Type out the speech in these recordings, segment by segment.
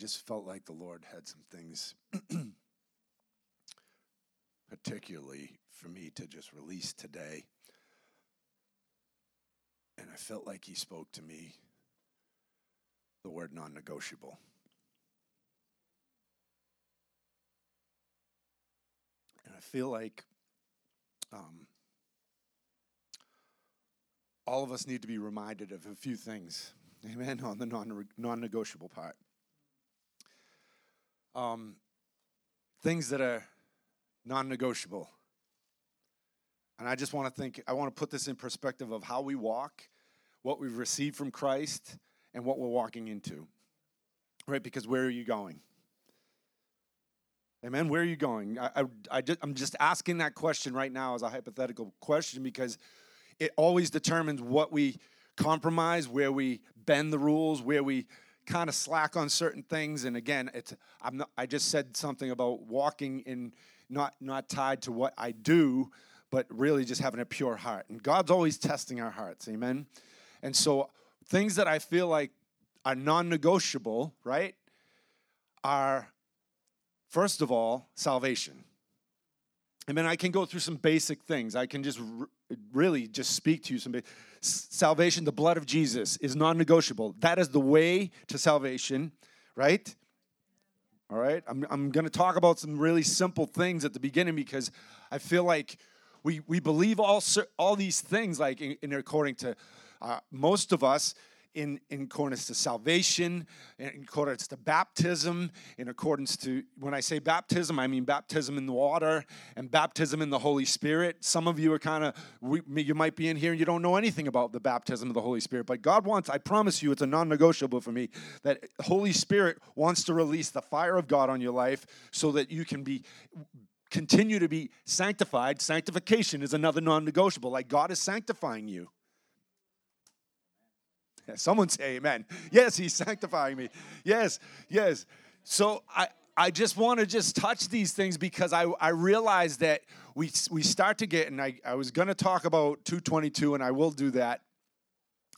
just felt like the Lord had some things, particularly for me to just release today. And I felt like He spoke to me the word non negotiable. And I feel like um, all of us need to be reminded of a few things, amen, on the non negotiable part um, things that are non negotiable. And I just want to think, I want to put this in perspective of how we walk, what we've received from Christ, and what we're walking into. Right? Because where are you going? Amen. Where are you going? I, I, I'm just asking that question right now as a hypothetical question because it always determines what we compromise, where we bend the rules, where we kind of slack on certain things. And again, it's I'm not, I just said something about walking in not not tied to what I do, but really just having a pure heart. And God's always testing our hearts. Amen. And so things that I feel like are non-negotiable, right, are first of all salvation. I mean, I can go through some basic things. I can just r- really just speak to you some. salvation, the blood of Jesus, is non-negotiable. That is the way to salvation, right? All right. I'm I'm going to talk about some really simple things at the beginning because I feel like we we believe all all these things like in, in according to uh, most of us in, in accordance to salvation, in accordance to baptism, in accordance to, when I say baptism, I mean baptism in the water and baptism in the Holy Spirit. Some of you are kind of, you might be in here and you don't know anything about the baptism of the Holy Spirit, but God wants, I promise you, it's a non negotiable for me, that Holy Spirit wants to release the fire of God on your life so that you can be continue to be sanctified. Sanctification is another non negotiable. Like God is sanctifying you. Someone say amen. Yes, he's sanctifying me. Yes, yes. So I, I just want to just touch these things because I, I realize that we, we start to get, and I, I was going to talk about 222, and I will do that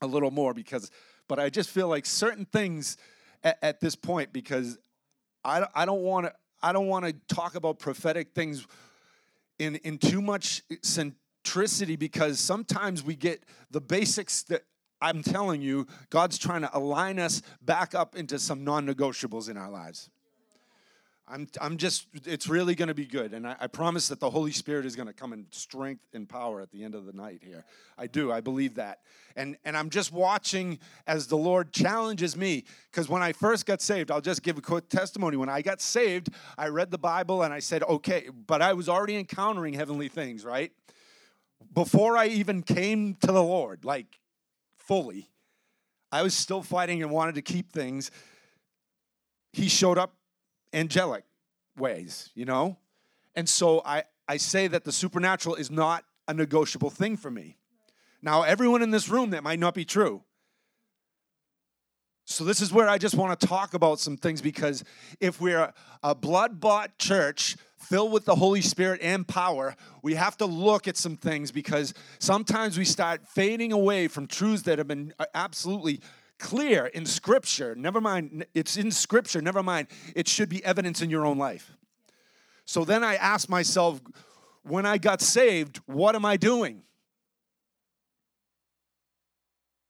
a little more because, but I just feel like certain things at, at this point because I, I don't want to, I don't want to talk about prophetic things in, in too much centricity because sometimes we get the basics that I'm telling you, God's trying to align us back up into some non negotiables in our lives. I'm, I'm just, it's really going to be good. And I, I, promise that the Holy Spirit is going to come in strength and power at the end of the night here. I do. I believe that. And, and I'm just watching as the Lord challenges me. Because when I first got saved, I'll just give a quick testimony. When I got saved, I read the Bible and I said, okay, but I was already encountering heavenly things, right? Before I even came to the Lord, like fully. I was still fighting and wanted to keep things. He showed up angelic ways, you know? And so I, I say that the supernatural is not a negotiable thing for me. Now, everyone in this room, that might not be true. So, this is where I just want to talk about some things because if we're a blood bought church filled with the Holy Spirit and power, we have to look at some things because sometimes we start fading away from truths that have been uh, absolutely clear in Scripture. Never mind, it's in Scripture, never mind, it should be evidence in your own life. So then I ask myself, when I got saved, what am I doing?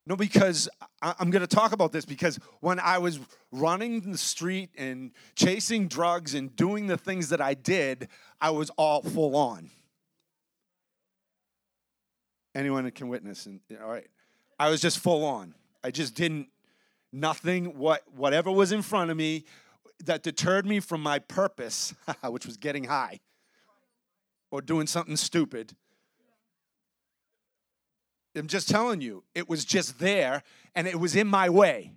No, because I'm going to talk about this because when I was running the street and chasing drugs and doing the things that I did, I was all full on. Anyone that can witness, and all right, I was just full on. I just didn't nothing what whatever was in front of me that deterred me from my purpose, which was getting high or doing something stupid I'm just telling you, it was just there and it was in my way.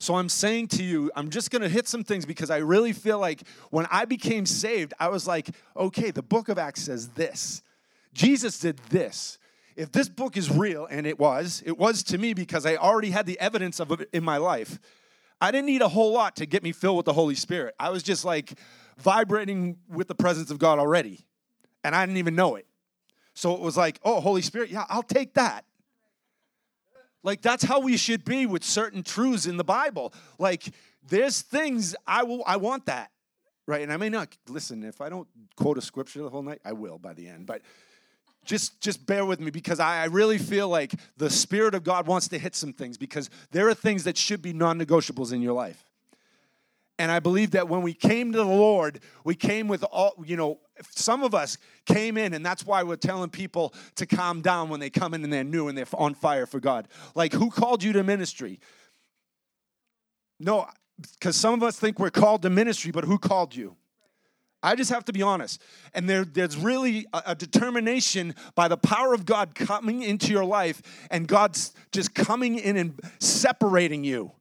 So I'm saying to you, I'm just going to hit some things because I really feel like when I became saved, I was like, okay, the book of Acts says this. Jesus did this. If this book is real, and it was, it was to me because I already had the evidence of it in my life. I didn't need a whole lot to get me filled with the Holy Spirit. I was just like vibrating with the presence of God already, and I didn't even know it. So it was like, oh, Holy Spirit, yeah, I'll take that. Like that's how we should be with certain truths in the Bible. Like there's things I will I want that. Right? And I may not listen if I don't quote a scripture the whole night, I will by the end. But just just bear with me because I, I really feel like the Spirit of God wants to hit some things because there are things that should be non-negotiables in your life. And I believe that when we came to the Lord, we came with all, you know, some of us came in, and that's why we're telling people to calm down when they come in and they're new and they're on fire for God. Like, who called you to ministry? No, because some of us think we're called to ministry, but who called you? I just have to be honest. And there, there's really a, a, determination by the power of God coming into your life and God's just coming in and separating you.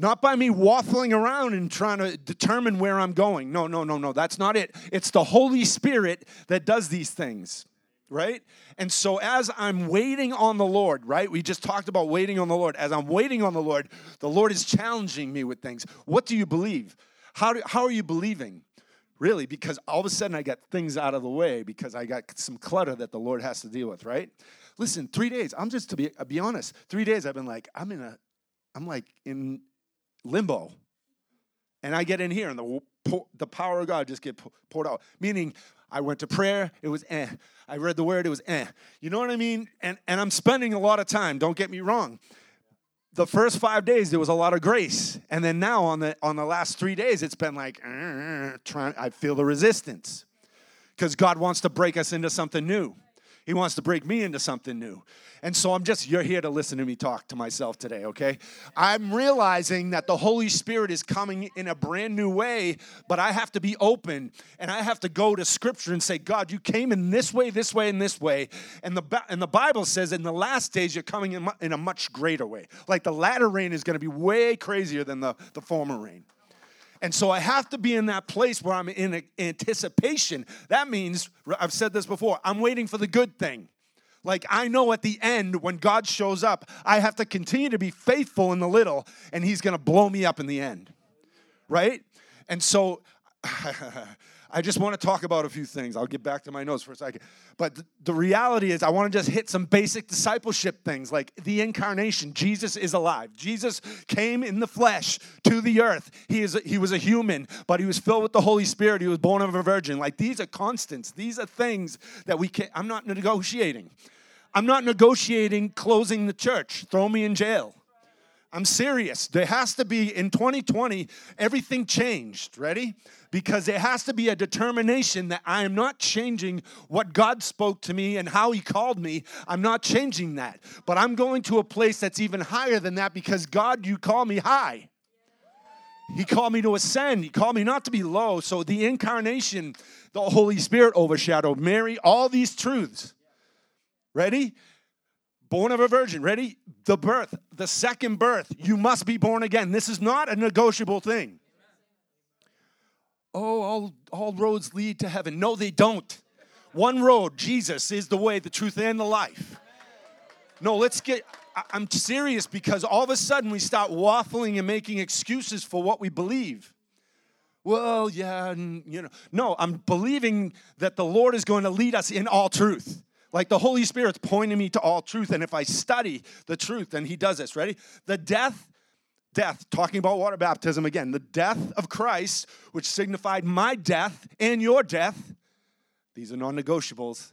Not by me waffling around and trying to determine where I'm going. No, no, no, no. That's not it. It's the Holy Spirit that does these things, right? And so as I'm waiting on the Lord, right? We just talked about waiting on the Lord. As I'm waiting on the Lord, the Lord is challenging me with things. What do you believe? How, do, how are you believing? Really, because all of a sudden I got things out of the way because I got some clutter that the Lord has to deal with, right? Listen, three days, I'm just to be, be honest, three days I've been like, I'm in a, I'm like in limbo. And I get in here and the, the power of God just get poured out. Meaning, I went to prayer, it was eh. I read the word, it was eh. You know what I mean? And, and I'm spending a lot of time, don't get me wrong. The first five days, there was a lot of grace. And then now on the, on the last three days, it's been like, uh, trying, I feel the resistance. Because God wants to break us into something new. He wants to break me into something new. And so I'm just, you're here to listen to me talk to myself today, okay? I'm realizing that the Holy Spirit is coming in a brand new way, but I have to be open and I have to go to Scripture and say, God, you came in this way, this way, and this way. And the, and the Bible says in the last days, you're coming in, in a much greater way. Like the latter rain is gonna be way crazier than the, the former rain. And so I have to be in that place where I'm in anticipation. That means, I've said this before, I'm waiting for the good thing. Like I know at the end when God shows up, I have to continue to be faithful in the little, and He's gonna blow me up in the end. Right? And so I just want to talk about a few things. I'll get back to my notes for a second. But th- the reality is, I want to just hit some basic discipleship things like the incarnation. Jesus is alive. Jesus came in the flesh to the earth. He, is he was a human, but he was filled with the Holy Spirit. He was born of a virgin. Like these are constants. These are things that we can't, I'm not negotiating. I'm not negotiating closing the church, throw me in jail. I'm serious. There has to be, in 2020, everything changed. Ready? Because there has to be a determination that I am not changing what God spoke to me and how He called me. I'm not changing that. But I'm going to a place that's even higher than that because God, you call me high. He called me to ascend. He called me not to be low. So the incarnation, the Holy Spirit overshadowed Mary, all these truths. Ready? Born of a virgin. Ready? The birth, the second birth. You must be born again. This is not a negotiable thing. Oh, all, all roads lead to heaven. No, they don't. One road, Jesus, is the way, the truth, and the life. No, let's get, I'm serious because all of a sudden we start waffling and making excuses for what we believe. Well, yeah, you know. No, I'm believing that the Lord is going to lead us in all truth. Like the Holy Spirit's pointing me to all truth. And if I study the truth, then He does this. Ready? The death, death, talking about water baptism again, the death of Christ, which signified my death and your death. These are non negotiables.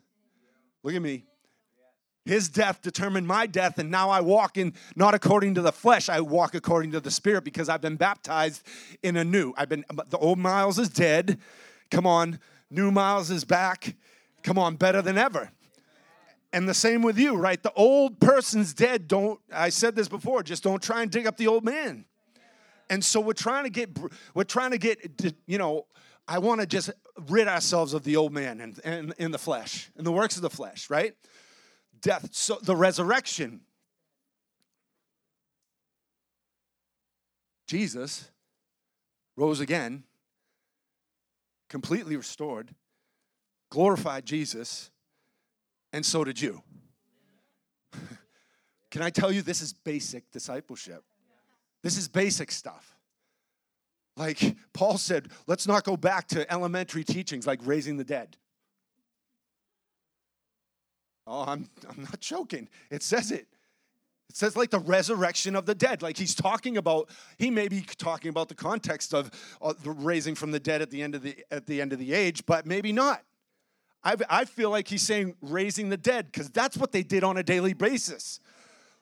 Look at me. His death determined my death, and now I walk in not according to the flesh, I walk according to the Spirit because I've been baptized in a new. I've been, the old Miles is dead. Come on. New Miles is back. Come on, better than ever. And the same with you, right? The old person's dead. Don't, I said this before, just don't try and dig up the old man. And so we're trying to get, we're trying to get, you know, I want to just rid ourselves of the old man and, and in the flesh, in the works of the flesh, right? Death, so the resurrection. Jesus rose again, completely restored, glorified Jesus and so did you. Can I tell you, this is basic discipleship? This is basic stuff. Like Paul said, let's not go back to elementary teachings like raising the dead. Oh, I'm, I'm not joking. It says it. It says like the resurrection of the dead. Like he's talking about, he may be talking about the context of, of the raising from the dead at the end of the at the end of the age, but maybe not. I, I feel like he's saying raising the dead because that's what they did on a daily basis.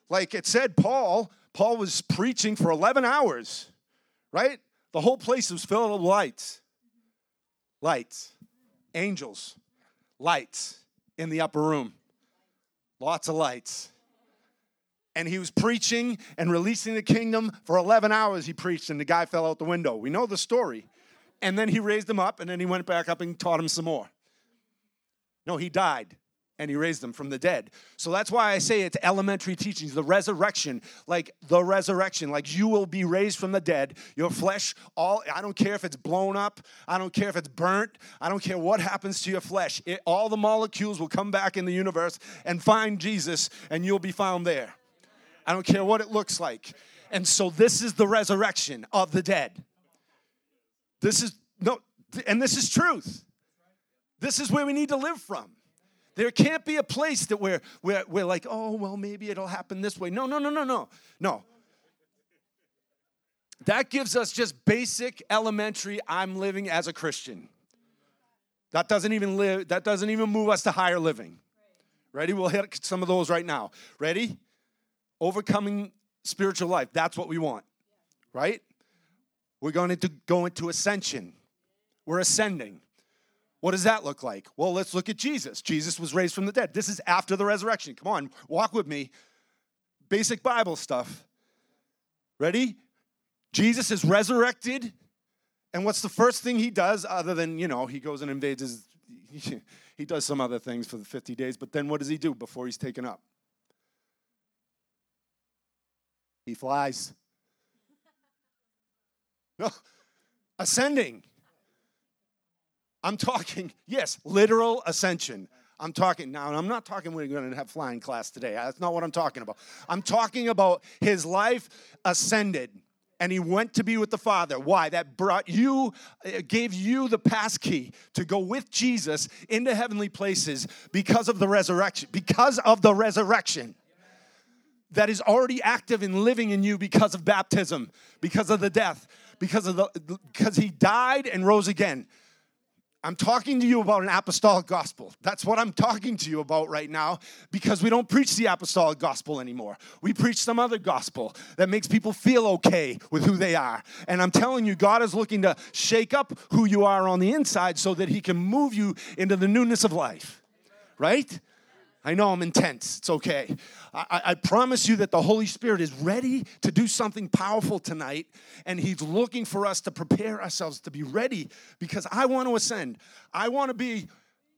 Like it said, Paul, Paul was preaching for 11 hours, right? The whole place was filled with lights. Lights. Angels. Lights in the upper room. Lots of lights. And he was preaching and releasing the kingdom for 11 hours. He preached, and the guy fell out the window. We know the story. And then he raised him up, and then he went back up and taught him some more. No, he died and he raised them from the dead. So that's why I say it's elementary teachings, the resurrection, like the resurrection, like you will be raised from the dead. Your flesh, all I don't care if it's blown up, I don't care if it's burnt, I don't care what happens to your flesh. It, all the molecules will come back in the universe and find Jesus and you'll be found there. I don't care what it looks like. And so this is the resurrection of the dead. This is no and this is truth. This is where we need to live from. There can't be a place that we're, we're, we're like, oh, well, maybe it'll happen this way. No, no, no, no, no. No. That gives us just basic, elementary, I'm living as a Christian. That doesn't even live, that doesn't even move us to higher living. Ready? We'll hit some of those right now. Ready? Overcoming spiritual life. That's what we want. Right? We're going to go into ascension. We're ascending. What does that look like? Well, let's look at Jesus. Jesus was raised from the dead. This is after the resurrection. Come on, walk with me. Basic Bible stuff. Ready? Jesus is resurrected. And what's the first thing he does other than, you know, he goes and invades his, he does some other things for the 50 days, but then what does he do before he's taken up? He flies. No, ascending. I'm talking, yes, literal ascension. I'm talking now, and I'm not talking we're going to have flying class today. That's not what I'm talking about. I'm talking about his life ascended and he went to be with the Father. Why? That brought you, uh, gave you the pass key to go with Jesus into heavenly places because of the resurrection. Because of the resurrection that is already active and living in you because of baptism, because of the death, because of the because he died and rose again. I'm talking to you about an apostolic gospel. That's what I'm talking to you about right now because we don't preach the apostolic gospel anymore. We preach some other gospel that makes people feel okay with who they are. And I'm telling you, God is looking to shake up who you are on the inside so that He can move you into the newness of life. Right? I know I'm intense. It's okay. I, I, promise you that the Holy Spirit is ready to do something powerful tonight, and He's looking for us to prepare ourselves to be ready because I want to ascend. I want to be,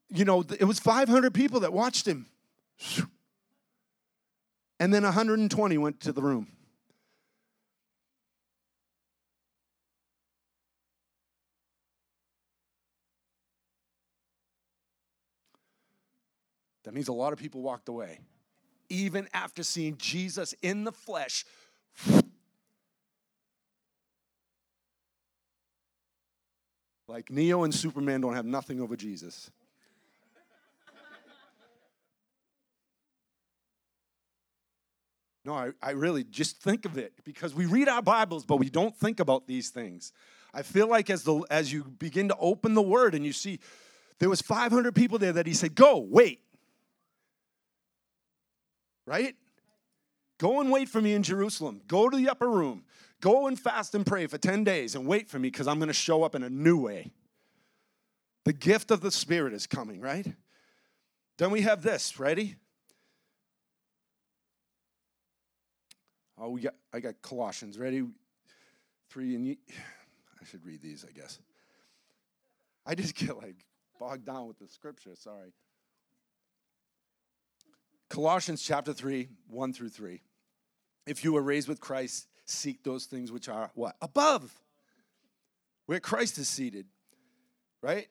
you know, it was 500 people that watched Him. And then 120 went to the room. That means a lot of people walked away, even after seeing Jesus in the flesh. Like Neo and Superman don't have nothing over Jesus. No, I, I really just think of it because we read our Bibles, but we don't think about these things. I feel like as the as you begin to open the word and you see there was 500 people there that he said, "Go, wait right? Go and wait for me in Jerusalem. Go to the upper room. Go and fast and pray for 10 days and wait for me because I'm going to show up in a new way. The gift of the Spirit is coming, right? Then we have this. Ready? Oh, we got I got Colossians. Ready? Three and you, I should read these, I guess. I just get like bogged down with the scripture, sorry. Colossians chapter 3, 1 through 3. If you were raised with Christ, seek those things which are what? Above. Where Christ is seated. Right?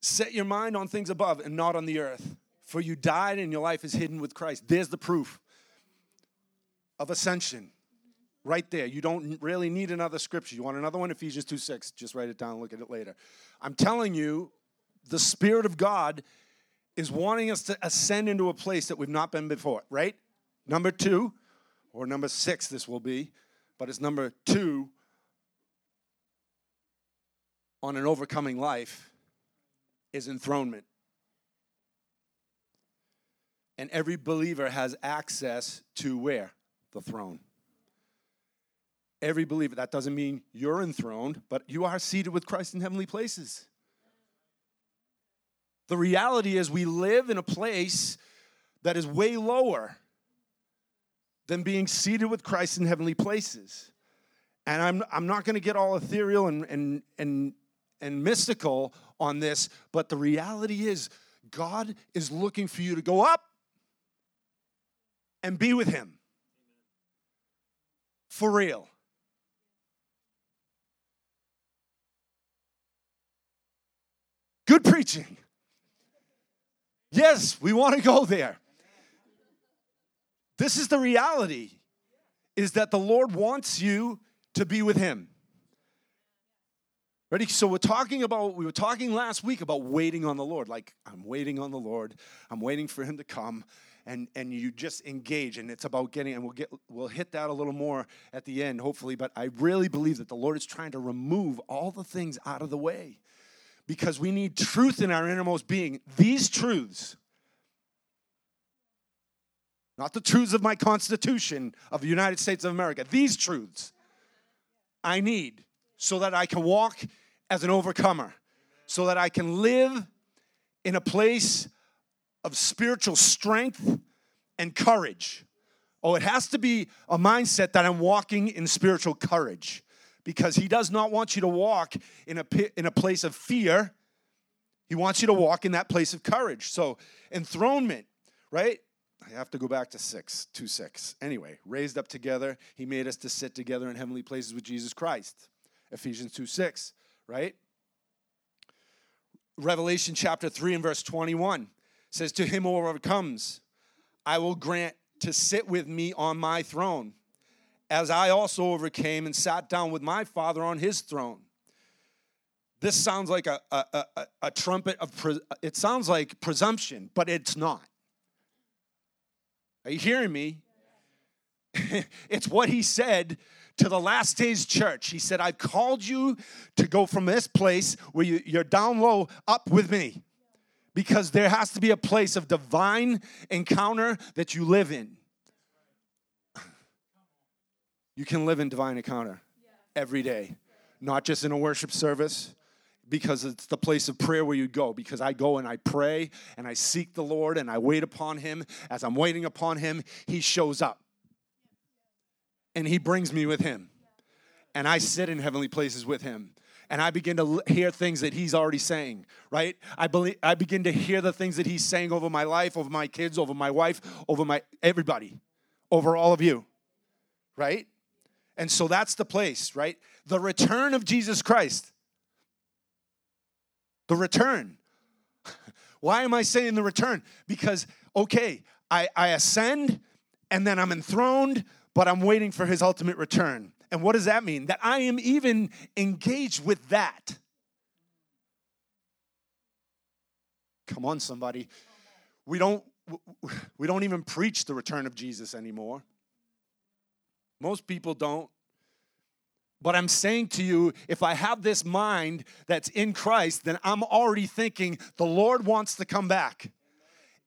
Set your mind on things above and not on the earth. For you died and your life is hidden with Christ. There's the proof of ascension. Right there. You don't really need another scripture. You want another one? Ephesians 2 6. Just write it down, look at it later. I'm telling you, the Spirit of God is wanting us to ascend into a place that we've not been before, right? Number two, or number six, this will be, but it's number two on an overcoming life is enthronement. And every believer has access to where? The throne. Every believer. That doesn't mean you're enthroned, but you are seated with Christ in heavenly places. The reality is, we live in a place that is way lower than being seated with Christ in heavenly places. And I'm, I'm not going to get all ethereal and, and, and, and mystical on this, but the reality is, God is looking for you to go up and be with Him. For real. Good preaching. Yes, we want to go there. This is the reality is that the Lord wants you to be with him. Ready? So we're talking about we were talking last week about waiting on the Lord. Like I'm waiting on the Lord. I'm waiting for him to come and and you just engage and it's about getting and we'll get we'll hit that a little more at the end hopefully, but I really believe that the Lord is trying to remove all the things out of the way because we need truth in our innermost being. These truths not the truths of my Constitution of the United States of America. These truths I need so that I can walk as an overcomer, so that I can live in a place of spiritual strength and courage. Oh, it has to be a mindset that I'm walking in spiritual courage because He does not want you to walk in a, in a place of fear. He wants you to walk in that place of courage. So, enthronement, right? I have to go back to six, two six. Anyway, raised up together, he made us to sit together in heavenly places with Jesus Christ. Ephesians 2 6, right? Revelation chapter 3 and verse 21 says, To him who overcomes, I will grant to sit with me on my throne, as I also overcame and sat down with my Father on his throne. This sounds like a, a, a, a trumpet of, pre- it sounds like presumption, but it's not. Are you hearing me? it's what he said to the last days church. He said, I've called you to go from this place where you, you're down low up with me because there has to be a place of divine encounter that you live in. You can live in divine encounter every day, not just in a worship service, because it's the place of prayer where you go. Because I go and I pray and I seek the Lord and I wait upon Him. As I'm waiting upon Him, He shows up and He brings me with Him. And I sit in heavenly places with Him. And I begin to hear things that he's already saying, right? I believe I begin to hear the things that he's saying over my life, over my kids, over my wife, over my everybody, over all of you. Right? And so that's the place, right? The return of Jesus Christ the return. Why am I saying the return? Because, okay, I, I ascend and then I'm enthroned, but I'm waiting for his ultimate return. And what does that mean? That I am even engaged with that. Come on, somebody. We don't we don't even preach the return of Jesus anymore. Most people don't. But I'm saying to you, if I have this mind that's in Christ, then I'm already thinking the Lord wants to come back.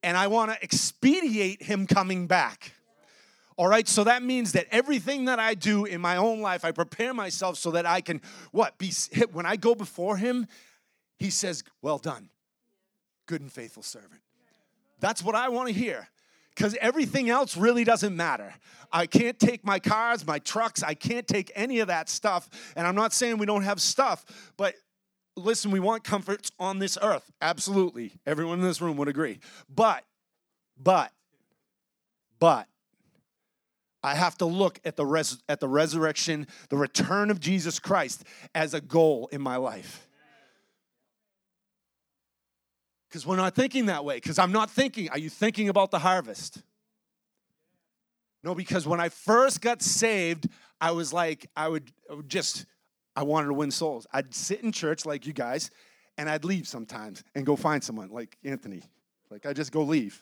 And I want to expedite him coming back. All right, so that means that everything that I do in my own life, I prepare myself so that I can, what, be hit. When I go before him, he says, Well done, good and faithful servant. That's what I want to hear because everything else really doesn't matter. I can't take my cars, my trucks, I can't take any of that stuff. And I'm not saying we don't have stuff, but listen, we want comforts on this earth. Absolutely. Everyone in this room would agree. But, but, but, I have to look at the, res- at the resurrection, the return of Jesus Christ as a goal in my life. Because we're not thinking that way. Because I'm not thinking, are you thinking about the harvest? No, because when I first got saved, I was like, I would, I would just, I wanted to win souls. I'd sit in church like you guys, and I'd leave sometimes and go find someone like Anthony. Like I just go leave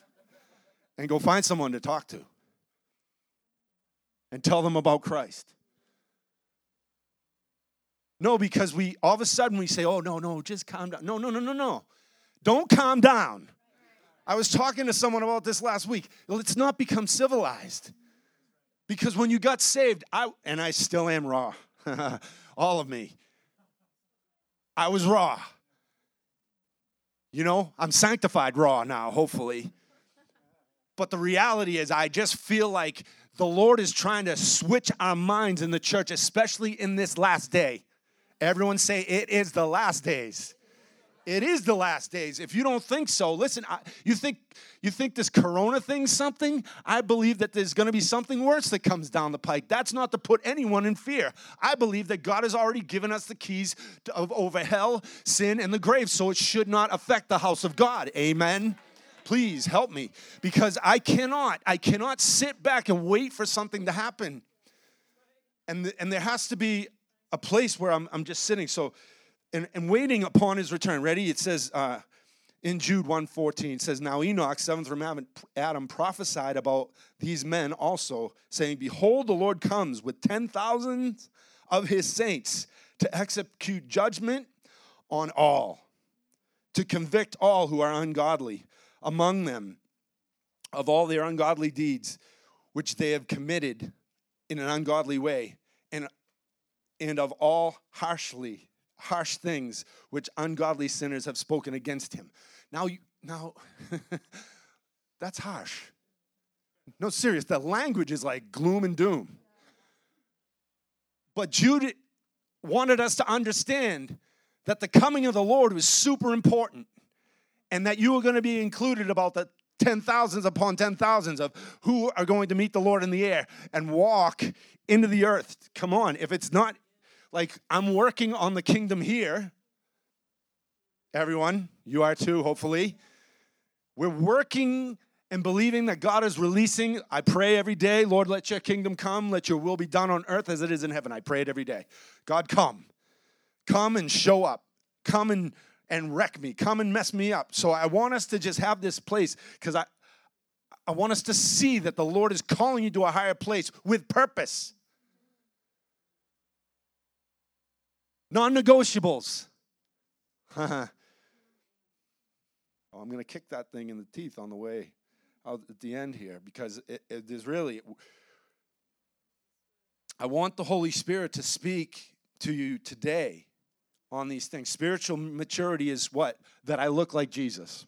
and go find someone to talk to and tell them about Christ. No, because we all of a sudden we say, oh, no, no, just calm down. No, no, no, no, no. Don't calm down. I was talking to someone about this last week. Let's not become civilized. Because when you got saved, I and I still am raw. all of me. I was raw. You know, I'm sanctified raw now, hopefully. But the reality is, I just feel like the Lord is trying to switch our minds in the church, especially in this last day. Everyone say, It is the last days. It is the last days. If you don't think so, listen. I, you think you think this Corona thing's something? I believe that there's going to be something worse that comes down the pike. That's not to put anyone in fear. I believe that God has already given us the keys to, of over hell, sin, and the grave, so it should not affect the house of God. Amen. Please help me because I cannot. I cannot sit back and wait for something to happen. And, and there has to be a place where I'm, I'm just sitting. So, and, and waiting upon his return. Ready? It says uh, in Jude 1.14, it says, Now Enoch, seventh from Adam, prophesied about these men also, saying, Behold, the Lord comes with ten thousands of his saints to execute judgment on all, to convict all who are ungodly among them of all their ungodly deeds which they have committed in an ungodly way and and of all harshly harsh things which ungodly sinners have spoken against him. Now, you, now that's harsh. No, serious. The language is like gloom and doom. But Jude wanted us to understand that the coming of the Lord was super important and that you were going to be included about the ten thousands upon ten thousands of who are going to meet the Lord in the air and walk into the earth. Come on, if it's not like I'm working on the kingdom here. Everyone, you are too, hopefully. We're working and believing that God is releasing. I pray every day, Lord, let your kingdom come, let your will be done on earth as it is in heaven. I pray it every day. God, come. Come and show up. Come and, and wreck me. Come and mess me up. So I want us to just have this place because I, I want us to see that the Lord is calling you to a higher place with purpose. Non negotiables. oh, I'm going to kick that thing in the teeth on the way out at the end here because it, it is really. I want the Holy Spirit to speak to you today on these things. Spiritual maturity is what? That I look like Jesus.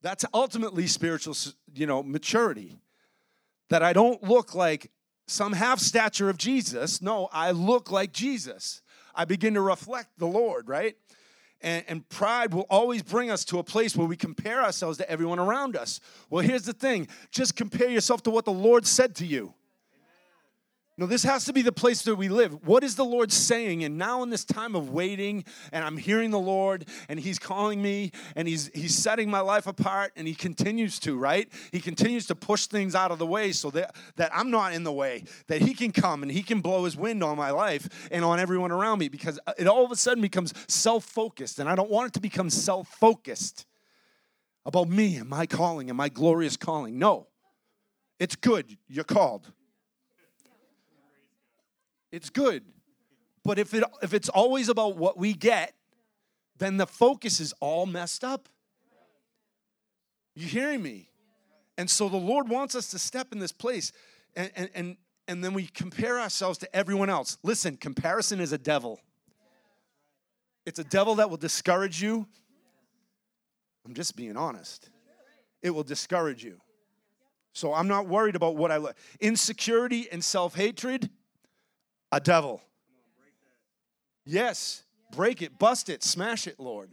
That's ultimately spiritual, you know, maturity. That I don't look like some half stature of Jesus. No, I look like Jesus. I begin to reflect the Lord, right? And, and, pride will always bring us to a place where we compare ourselves to everyone around us. Well, here's the thing just compare yourself to what the Lord said to you. No, this has to be the place that we live. What is the Lord saying? And now in this time of waiting, and I'm hearing the Lord, and He's calling me, and He's He's setting my life apart, and He continues to, right? He continues to push things out of the way so that, that I'm not in the way, that He can come and He can blow His wind on my life and on everyone around me, because it all of a sudden becomes self-focused, and I don't want it to become self-focused about me and my calling and my glorious calling. No. It's good. You're called. It's good. But if it if it's always about what we get, then the focus is all messed up. You hearing me? And so the Lord wants us to step in this place and, and, and, and then we compare ourselves to everyone else. Listen, comparison is a devil. It's a devil that will discourage you. I'm just being honest. It will discourage you. So I'm not worried about what I look. Insecurity and self-hatred a devil. Yes, break it, bust it, smash it, Lord.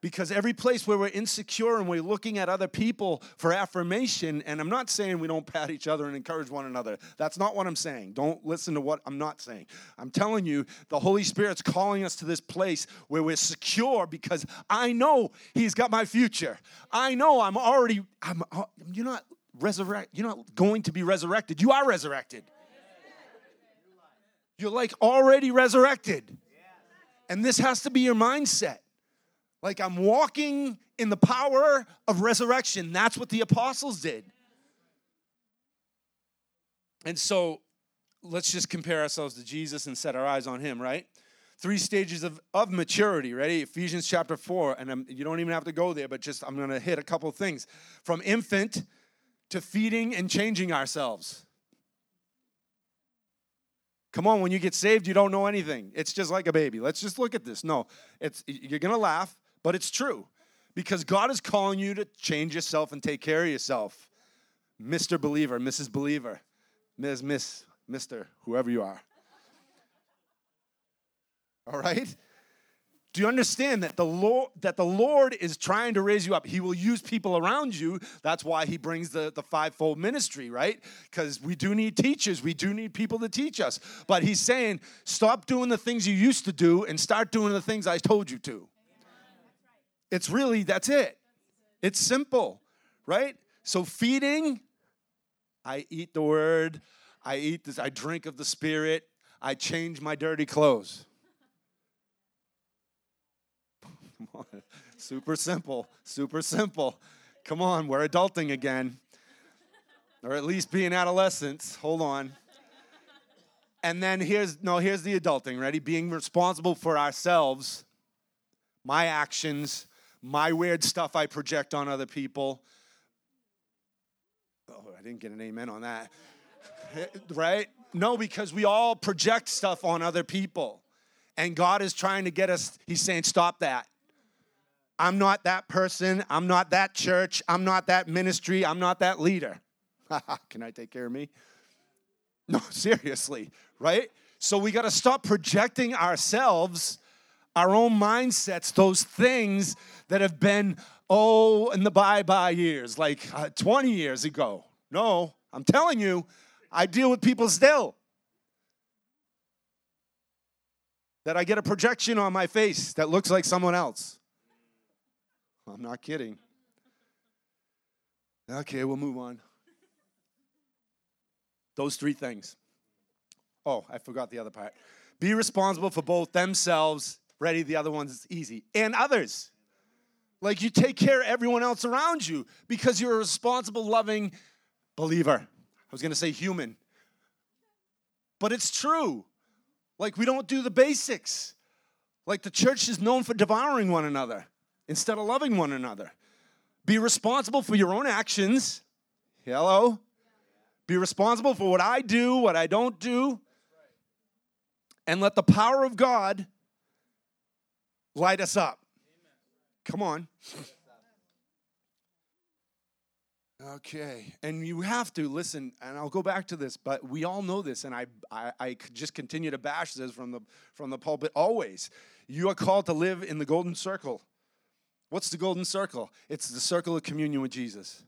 Because every place where we're insecure and we're looking at other people for affirmation, and I'm not saying we don't pat each other and encourage one another. That's not what I'm saying. Don't listen to what I'm not saying. I'm telling you, the Holy Spirit's calling us to this place where we're secure because I know He's got my future. I know I'm already, I'm, uh, you're not resurrect. You're not going to be resurrected. You are resurrected. You're like already resurrected. And this has to be your mindset. Like I'm walking in the power of resurrection. That's what the apostles did. And so let's just compare ourselves to Jesus and set our eyes on him, right? Three stages of, of maturity, ready? Ephesians chapter 4. And I'm, you don't even have to go there, but just I'm to hit a couple things. From infant to feeding and changing ourselves. Come on, when you get saved, you don't know anything. It's just like a baby. Let's just look at this. No, it's you're going to laugh, but it's true. Because God is calling you to change yourself and take care of yourself. Mr. Believer, Mrs. Believer, Ms. Miss, Mr., whoever you are. All right? Do you understand that the Lord that the Lord is trying to raise you up? He will use people around you. That's why he brings the, the fivefold ministry, right? Because we do need teachers, we do need people to teach us. But he's saying, stop doing the things you used to do and start doing the things I told you to. It's really that's it. It's simple, right? So feeding, I eat the word, I eat this, I drink of the spirit, I change my dirty clothes. Come on. Super simple. Super simple. Come on, we're adulting again. Or at least being adolescents. Hold on. And then here's no, here's the adulting. Ready? Being responsible for ourselves, my actions, my weird stuff I project on other people. Oh, I didn't get an amen on that. right? No, because we all project stuff on other people. And God is trying to get us, He's saying, stop that. I'm not that person. I'm not that church. I'm not that ministry. I'm not that leader. Can I take care of me? No, seriously, right? So we got to stop projecting ourselves, our own mindsets, those things that have been, oh, in the bye bye years, like uh, 20 years ago. No, I'm telling you, I deal with people still. That I get a projection on my face that looks like someone else. I'm not kidding. Okay, we'll move on. Those three things. Oh, I forgot the other part. Be responsible for both themselves, ready, the other one's easy, and others. Like you take care of everyone else around you because you're a responsible, loving believer. I was to say human. But it's true. Like we don't do the basics. Like the church is known for devouring one another instead of loving one another. Be responsible for your own actions. Hello? Be responsible for what I do, what I don't do. And let the power of God light us up. Come on. Okay, and you have to listen, and I'll go back to this, but we all know this, and I, I, I just continue to bash this from the from the pulpit always. You are called to live in the golden circle. What's the golden circle? It's the circle of communion with Jesus.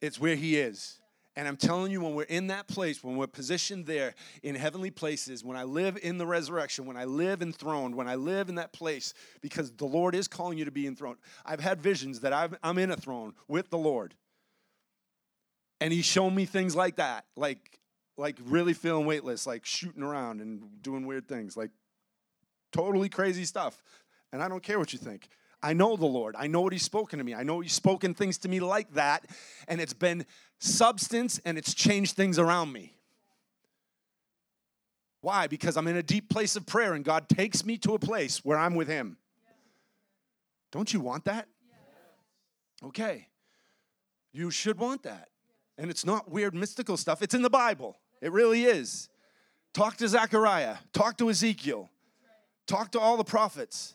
It's where He is. And I'm telling you, when we're in that place, when we're positioned there in heavenly places, when I live in the resurrection, when I live enthroned, when I live in that place, because the Lord is calling you to be enthroned. I've had visions that i am in a throne with the Lord. And He's shown me things like that, like, like really feeling weightless, like shooting around and doing weird things, like totally crazy stuff. And I don't care what you think. I know the Lord. I know what He's spoken to me. I know He's spoken things to me like that, and it's been substance and it's changed things around me. Why? Because I'm in a deep place of prayer and God takes me to a place where I'm with Him. Don't you want that? Okay. You should want that. And it's not weird mystical stuff, it's in the Bible. It really is. Talk to Zechariah, talk to Ezekiel, talk to all the prophets.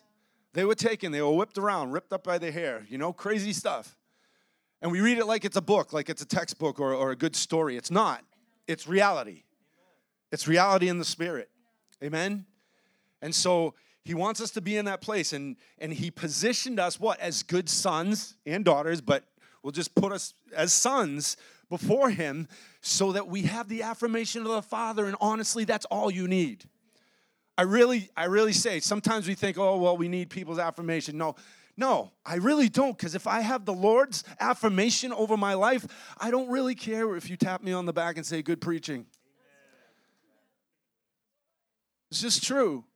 They were taken, they were whipped around, ripped up by the hair, you know, crazy stuff. And we read it like it's a book, like it's a textbook or, or a good story. It's not, it's reality. It's reality in the spirit. Amen? And so he wants us to be in that place. And, and he positioned us, what, as good sons and daughters, but we'll just put us as sons before him so that we have the affirmation of the Father. And honestly, that's all you need. I really, I really say, sometimes we think, oh, well, we need people's affirmation. No, No, I really don't. Because if I have the Lord's affirmation over my life, I don't really care if you tap me on the back and say, good preaching. It's just true.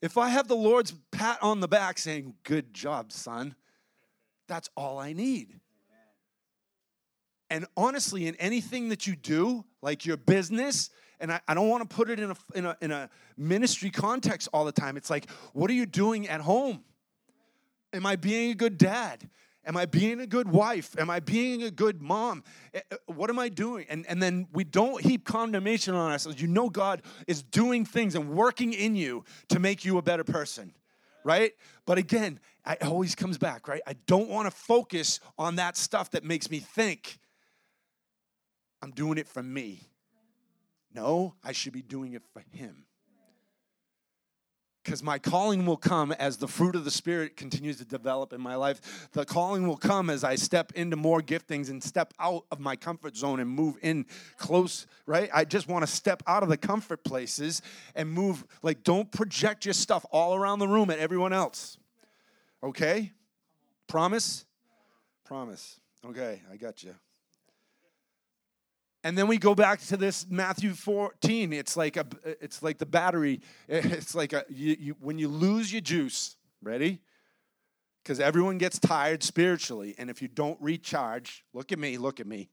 If I have the Lord's pat on the back saying, good job, son, that's all I need. And honestly, in anything that you do, like your business, and I, I don't want to put it in a, in, a, in a ministry context all the time. It's like, what are you doing at home? Am I being a good dad? Am I being a good wife? Am I being a good mom? Eh, eh, what am I doing? And, and then we don't heap condemnation on ourselves. You know, God is doing things and working in you to make you a better person, right? But again, it always comes back, right? I don't want to focus on that stuff that makes me think I'm doing it for me. No, I should be doing it for Him. Because my calling will come as the fruit of the Spirit continues to develop in my life. The calling will come as I step into more giftings and step out of my comfort zone and move in close, right? I just want to step out of the comfort places and move. Like, don't project your stuff all around the room at everyone else. Okay? Promise? Promise. Okay, I got you. And then we go back to this Matthew 14. It's like a, it's like the battery. It's like a, you, you, when you lose your juice. Ready? Because everyone gets tired spiritually, and if you don't recharge, look at me, look at me.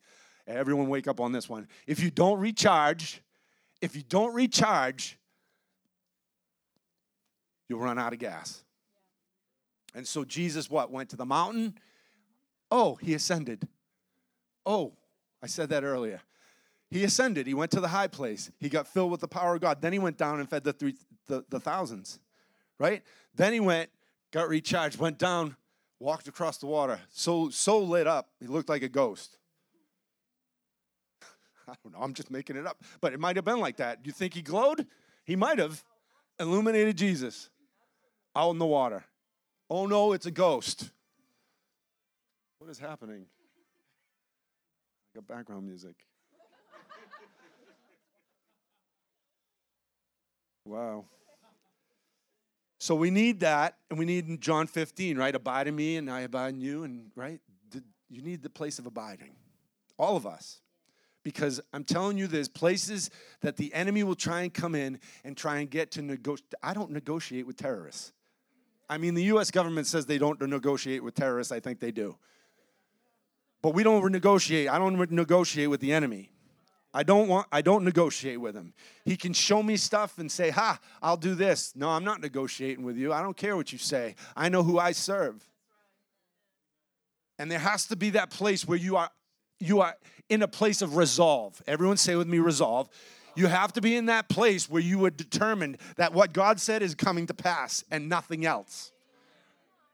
Everyone wake up on this one. If you don't recharge, if you don't recharge, you'll run out of gas. And so Jesus, what went to the mountain? Oh, he ascended. Oh, I said that earlier. He ascended. He went to the high place. He got filled with the power of God. Then he went down and fed the three the, the thousands. Right? Then he went, got recharged, went down, walked across the water. So so lit up, he looked like a ghost. I don't know, I'm just making it up. But it might have been like that. Do you think he glowed? He might have illuminated Jesus out in the water. Oh no, it's a ghost. What is happening? I got background music. Wow. So we need that, and we need John 15, right? Abide in me, and I abide in you, and right? You need the place of abiding. All of us. Because I'm telling you, there's places that the enemy will try and come in and try and get to negotiate. I don't negotiate with terrorists. I mean, the US government says they don't negotiate with terrorists. I think they do. But we don't negotiate. I don't negotiate with the enemy. I don't want I don't negotiate with him. He can show me stuff and say, "Ha, I'll do this." No, I'm not negotiating with you. I don't care what you say. I know who I serve. And there has to be that place where you are you are in a place of resolve. Everyone say with me resolve. You have to be in that place where you are determined that what God said is coming to pass and nothing else.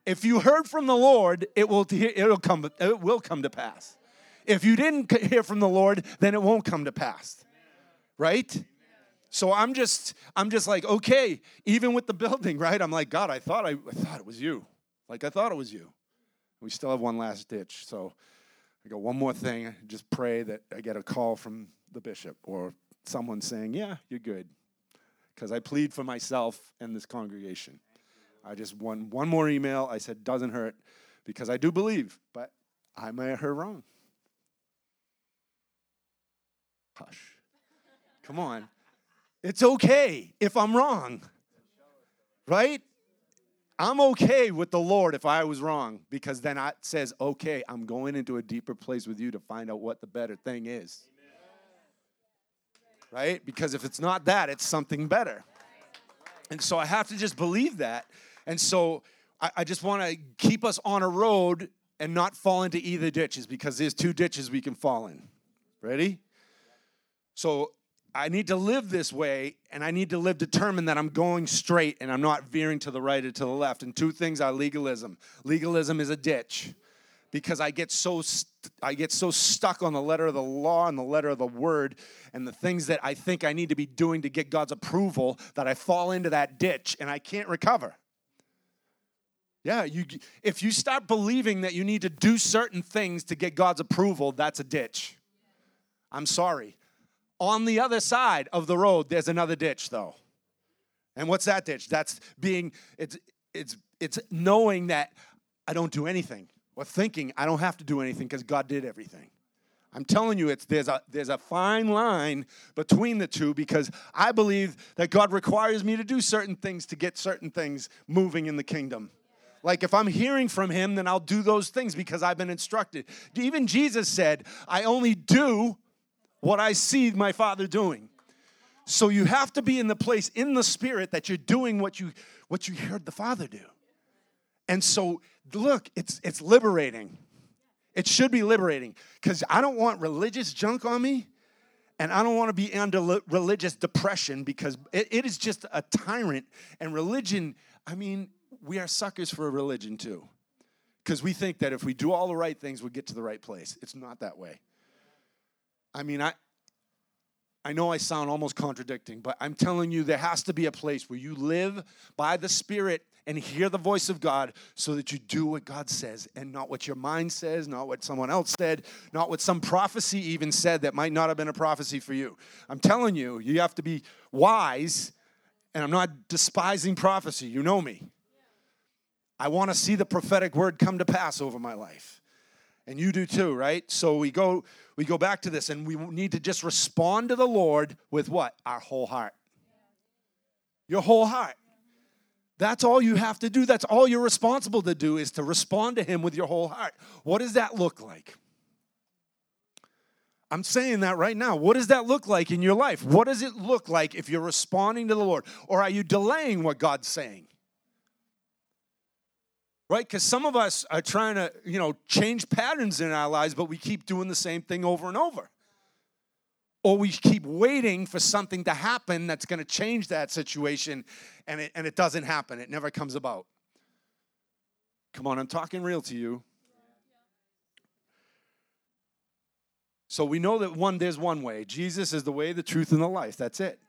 If you heard from the Lord, it will it'll come it will come to pass. If you didn't hear from the Lord, then it won't come to pass. Right? So I'm just I'm just like, okay, even with the building, right? I'm like, God, I thought I, I thought it was you. Like I thought it was you. We still have one last ditch. So I got one more thing. Just pray that I get a call from the bishop or someone saying, Yeah, you're good. Because I plead for myself and this congregation. I just won one more email. I said, doesn't hurt because I do believe, but I may have heard wrong. Hush. Come on. It's okay if I'm wrong, right? I'm okay with the Lord if I was wrong because then it says, okay, I'm going into a deeper place with you to find out what the better thing is. Right? Because if it's not that, it's something better. And so I have to just believe that. And so I, I just want to keep us on a road and not fall into either ditches because there's two ditches we can fall in. Ready? So I need to live this way, and I need to live determined that I'm going straight and I'm not veering to the right or to the left. And two things are legalism. Legalism is a ditch because I get so st- I get so stuck on the letter of the law and the letter of the word and the things that I think I need to be doing to get God's approval that I fall into that ditch and I can't recover. Yeah, you if you start believing that you need to do certain things to get God's approval, that's a ditch. I'm sorry. On the other side of the road, there's another ditch, though. And what's that ditch? That's being, it's, it's, it's knowing that I don't do anything, or thinking I don't have to do anything because God did everything. I'm telling you, it's, there's, a, there's a fine line between the two because I believe that God requires me to do certain things to get certain things moving in the kingdom. Like if I'm hearing from Him, then I'll do those things because I've been instructed. Even Jesus said, I only do what I see my Father doing. So you have to be in the place in the spirit that you're doing what you what you heard the Father do. And so look, it's it's liberating. It should be liberating because I don't want religious junk on me and I don't want to be under religious depression because it, it is just a tyrant. And religion, I mean, we are suckers for a religion too because we think that if we do all the right things, we'll get to the right place. It's not that way. I mean, I, I know I sound almost contradicting, but I'm telling you, there has to be a place where you live by the Spirit and hear the voice of God so that you do what God says and not what your mind says, not what someone else said, not what some prophecy even said that might not have been a prophecy for you. I'm telling you, you have to be wise, and I'm not despising prophecy. You know me. I want to see the prophetic word come to pass over my life. And you do too, right? So we go we go back to this and we need to just respond to the Lord with what? Our whole heart. Your whole heart. That's all you have to do. That's all you're responsible to do is to respond to Him with your whole heart. What does that look like? I'm saying that right now. What does that look like in your life? What does it look like if you're responding to the Lord? Or are you delaying what God's saying? Right? Because some of us are trying to, you know, change patterns in our lives, but we keep doing the same thing over and over. Or we keep waiting for something to happen that's going to change that situation and it, and it doesn't happen. It never comes about. Come on i'm talking real to you. So we know that one there's one way. Jesus is the way the truth and the life. That's it.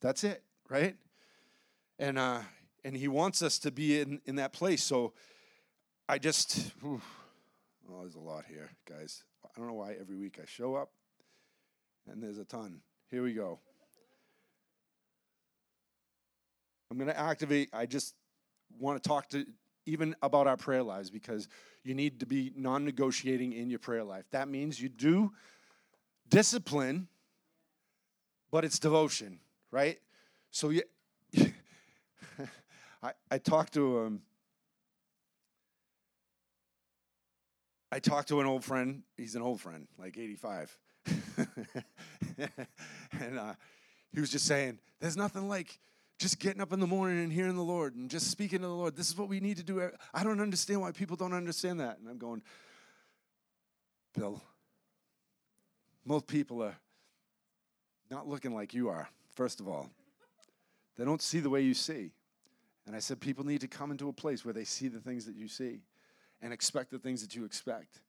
That's it right? And uh and he wants us to be in in that place. So i just whew, oh there's a lot here guys i don't know why every week i show up and there's a ton. Here we go. I'm going to activate, I just want to talk to even about our prayer lives because you need to be non negotiating in your prayer life. That means you do discipline, but it's devotion, right? So you, I, I talked to um, I talked to an old friend. He's an old friend, like 85. and uh, he was just saying, there's nothing like just getting up in the morning and hearing the Lord and just speaking to the Lord. This is what we need to do. I don't understand why people don't understand that. And I'm going, Bill, most people are not looking like you are, first of all. They don't see the way you see. And I said, people need to come into a place where they see the things that you see and expect the things that you expect.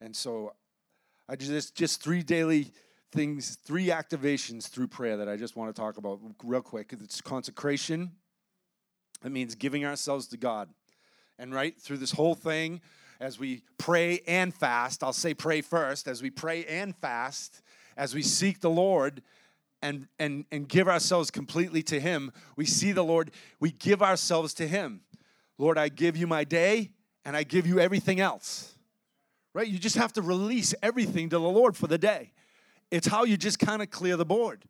And so I just just three daily things, three activations through prayer that I just want to talk about real quick. It's consecration. It means giving ourselves to God. And right through this whole thing, as we pray and fast, I'll say pray first, as we pray and fast, as we seek the Lord and, and, and give ourselves completely to Him, we see the Lord, we give ourselves to Him. Lord, I give you my day and I give you everything else right? You just have to release everything to the Lord for the day. It's how you just kind of clear the board.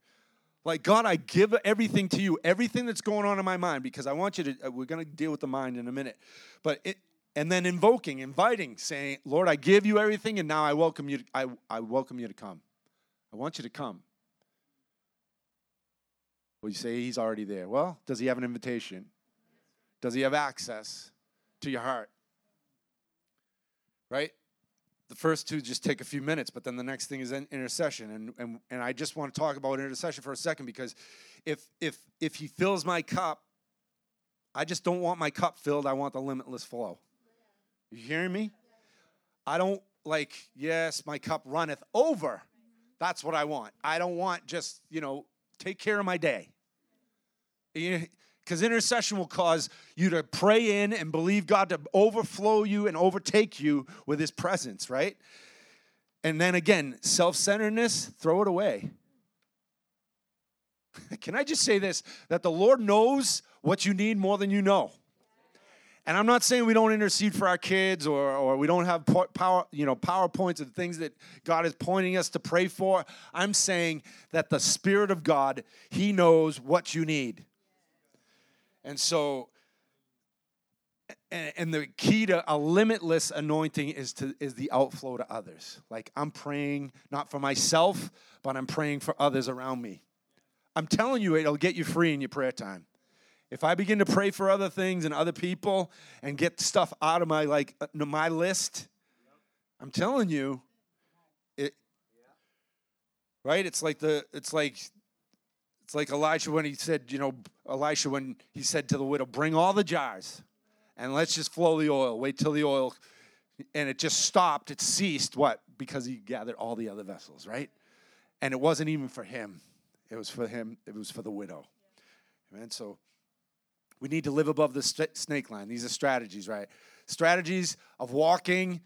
Like, God, I give everything to you, everything that's going on in my mind, because I want you to, uh, we're going to deal with the mind in a minute. But it, and then invoking, inviting, saying, Lord, I give you everything, and now I welcome you, to, I, I welcome you to come. I want you to come. Well, you say he's already there. Well, does he have an invitation? Does he have access to your heart? Right? the first two just take a few minutes, but then the next thing is intercession. And, and, and I just want to talk about intercession for a second because if, if, if he fills my cup, I just don't want my cup filled. I want the limitless flow. You hearing me? I don't like, yes, my cup runneth over. That's what I want. I don't want just, you know, take care of my day. Because intercession will cause you to pray in and believe God to overflow you and overtake you with His presence, right? And then again, self centeredness, throw it away. Can I just say this? That the Lord knows what you need more than you know. And I'm not saying we don't intercede for our kids or, or we don't have power, you know, PowerPoints and things that God is pointing us to pray for. I'm saying that the Spirit of God, He knows what you need. And so, and, the key to a limitless anointing is to is the outflow to others. Like I'm praying not for myself, but I'm praying for others around me. I'm telling you, it'll get you free in your prayer time. If I begin to pray for other things and other people and get stuff out of my like uh, my list, I'm telling you, it right. It's like the it's like it's like Elijah when he said, you know, Elisha when he said to the widow, "Bring all the jars, and let's just flow the oil. Wait till the oil." And it just stopped. It ceased. What? Because he gathered all the other vessels, right? And it wasn't even for him. It was for him. It was for the widow. Amen. So we need to live above the snake line. These are strategies, right? Strategies of walking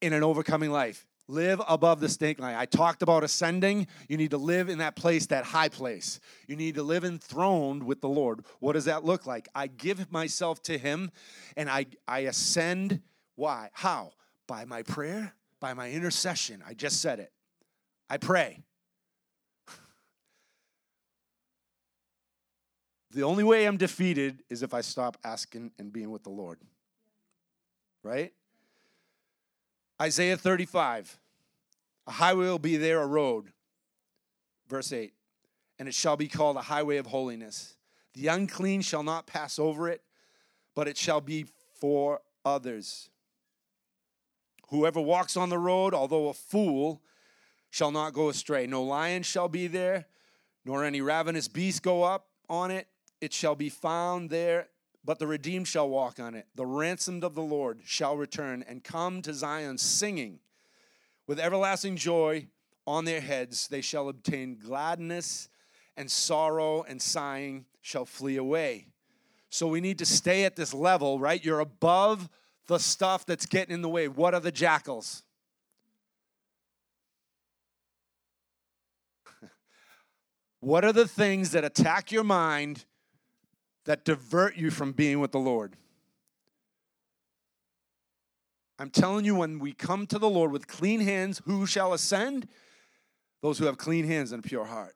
in an overcoming life. Live above the stink line. I talked about ascending. You need to live in that place, that high place. You need to live enthroned with the Lord. What does that look like? I give myself to Him and I, I ascend. Why? How? By my prayer, by my intercession. I just said it. I pray. The only way I'm defeated is if I stop asking and being with the Lord. Right? Isaiah 35. A highway will be there, a road. Verse 8. And it shall be called a highway of holiness. The unclean shall not pass over it, but it shall be for others. Whoever walks on the road, although a fool, shall not go astray. No lion shall be there, nor any ravenous beast go up on it it shall be found there, but the redeemed shall walk on it. The ransomed of the Lord shall return and come to Zion singing. With everlasting joy on their heads, they shall obtain gladness, and sorrow and sighing shall flee away. So we need to stay at this level, right? You're above the stuff that's getting in the way. What are the jackals? what are the things that attack your mind that divert you from being with the Lord. I'm telling you, when we come to the Lord with clean hands, who shall ascend? Those who have clean hands and a pure heart.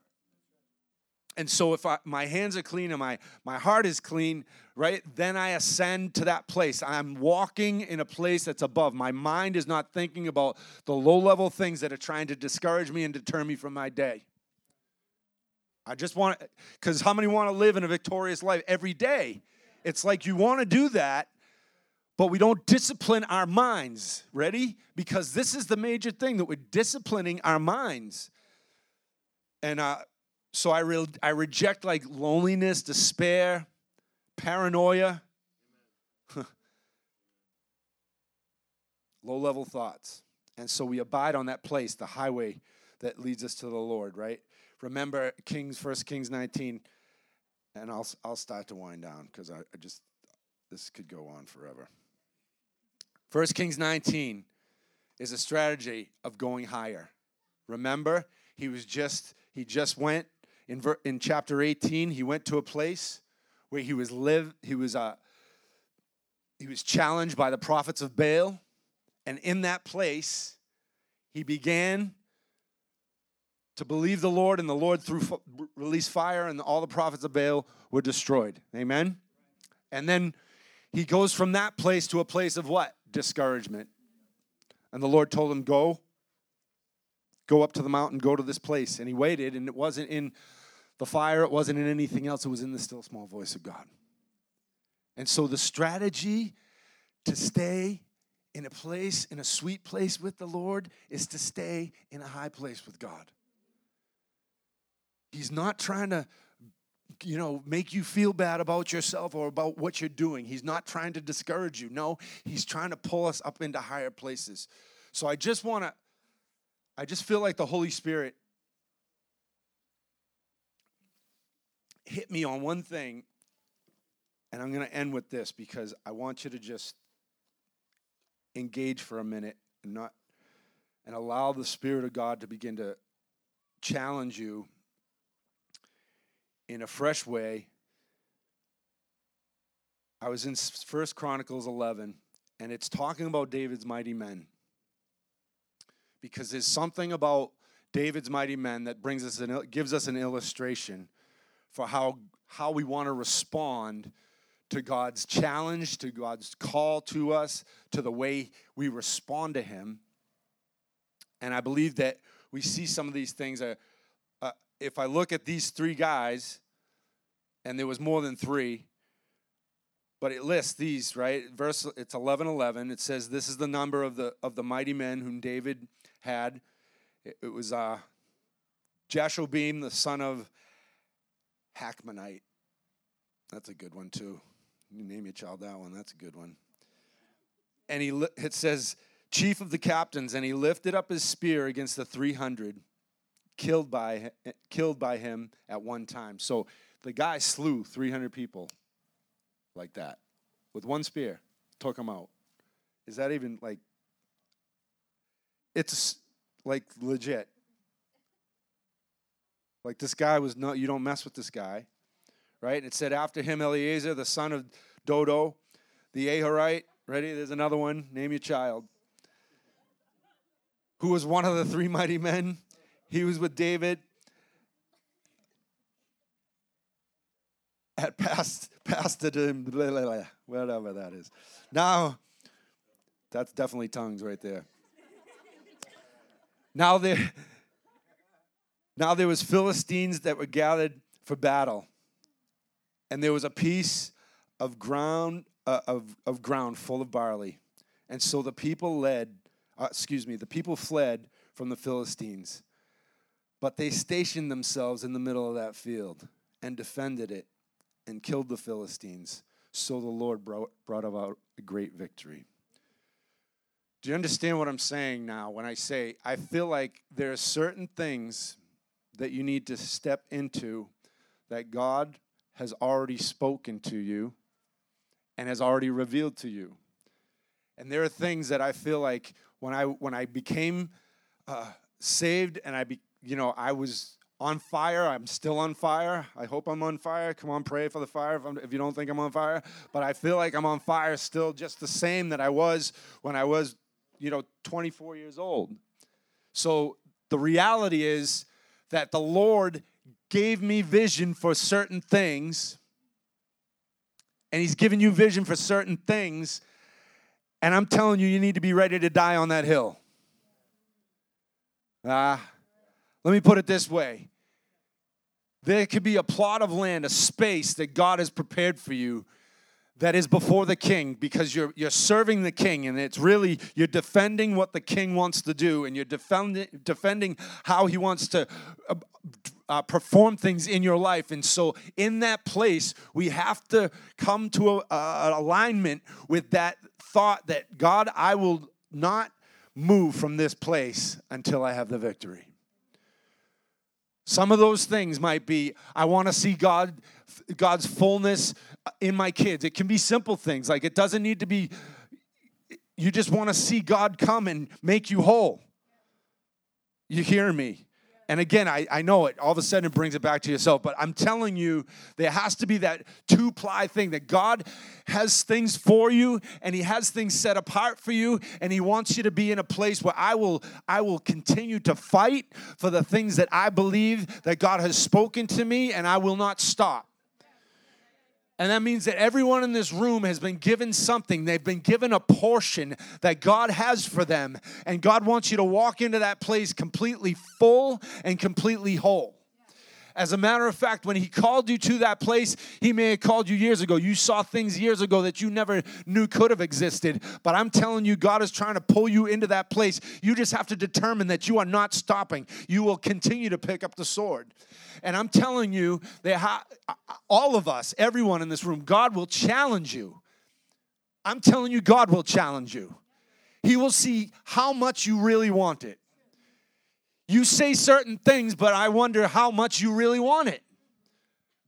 And so, if I, my hands are clean and my, my heart is clean, right, then I ascend to that place. I'm walking in a place that's above. My mind is not thinking about the low level things that are trying to discourage me and deter me from my day. I just want because how many want to live in a victorious life every day? It's like you want to do that, but we don't discipline our minds. Ready? Because this is the major thing that we're disciplining our minds. And uh, so I, re- I reject like loneliness, despair, paranoia, low level thoughts. And so we abide on that place, the highway that leads us to the Lord, right? Remember Kings, First Kings 19, and I'll I'll start to wind down because I, I just this could go on forever. First Kings 19 is a strategy of going higher. Remember, he was just he just went in ver, in chapter 18. He went to a place where he was live. He was uh, he was challenged by the prophets of Baal, and in that place, he began to believe the Lord, and the Lord through f- released fire, and all the prophets of Baal were destroyed. Amen. And then he goes from that place to a place of what? Discouragement. And the Lord told him, Go, go up to the mountain, go to this place. And he waited, and it wasn't in the fire, it wasn't in anything else, it was in the still small voice of God. And so the strategy to stay in a place, in a sweet place with the Lord, is to stay in a high place with God. He's not trying to you know, make you feel bad about yourself or about what you're doing. He's not trying to discourage you. No, he's trying to pull us up into higher places. So I just want to I just feel like the Holy Spirit hit me on one thing and I'm going to end with this because I want you to just engage for a minute and not and allow the spirit of God to begin to challenge you in a fresh way I was in First Chronicles 11, and it's talking about David's mighty men. Because there's something about David's mighty men that brings us an, gives us an illustration for how, how we want to respond to God's challenge, to God's call to us, to the way we respond to Him. And I believe that we see some of these things. Uh, if I look at these three guys, and there was more than three, but it lists these right verse it's 11 11 it says this is the number of the of the mighty men whom david had it, it was uh jashobeam the son of Hachmonite. That's a good one too. You name your child that one. That's a good one. And he it says chief of the captains and he lifted up his spear against the 300 killed by eh, killed by him at one time. So the guy slew 300 people like that with one spear, took them out. Is that even like, it's like legit. Like this guy was not, you don't mess with this guy, right? And it said, after him, Eleazar, the son of Dodo, the Ahohite. Ready? There's another one. Name your child. Who was one of the three mighty men. He was with David at past him, whatever that is. Now, that's definitely tongues right there. Now there, now there was Philistines that were gathered for battle, and there was a piece of ground uh, of, of ground full of barley, and so the people led. Uh, excuse me, the people fled from the Philistines, but they stationed themselves in the middle of that field and defended it and killed the Philistines. So the Lord brought, brought about a great victory. Do you understand what I'm saying now when I say I feel like there are certain things that you need to step into that God has already spoken to you and has already revealed to you. And there are things that I feel like when I when I became uh, saved and I be, you know I was on fire. I'm still on fire. I hope I'm on fire. Come on, pray for the fire if, if, you don't think I'm on fire. But I feel like I'm on fire still, just the same that I was when I was, you know, 24 years old. So the reality is that the Lord gave me vision for certain things, and He's given you vision for certain things. And I'm telling you, you need to be ready to die on that hill. Ah, uh, let me put it this way. There could be a plot of land, a space that God has prepared for you that is before the king because you're, you're serving the king and it's really you're defending what the king wants to do and you're defending, defending how he wants to uh, uh, perform things in your life. And so in that place we have to come to a, a, alignment with that thought that god i will not move from this place until i have the victory some of those things might be I want to see God God's fullness in my kids. It can be simple things like it doesn't need to be you just want to see God come and make you whole. You hear me? And again, I, I know it. All of a sudden, it brings it back to yourself. But I'm telling you, there has to be that two ply thing that God has things for you, and He has things set apart for you, and He wants you to be in a place where I will I will continue to fight for the things that I believe that God has spoken to me, and I will not stop. And that means that everyone in this room has been given something. They've been given a portion that God has for them. And God wants you to walk into that place completely full and completely whole. As a matter of fact, when He called you to that place, He may have called you years ago. You saw things years ago that you never knew could have existed. But I'm telling you, God is trying to pull you into that place. You just have to determine that you are not stopping. You will continue to pick up the sword. And I'm telling you that ha- all of us, everyone in this room, God will challenge you. I'm telling you, God will challenge you. He will see how much you really want it. You say certain things, but I wonder how much you really want it.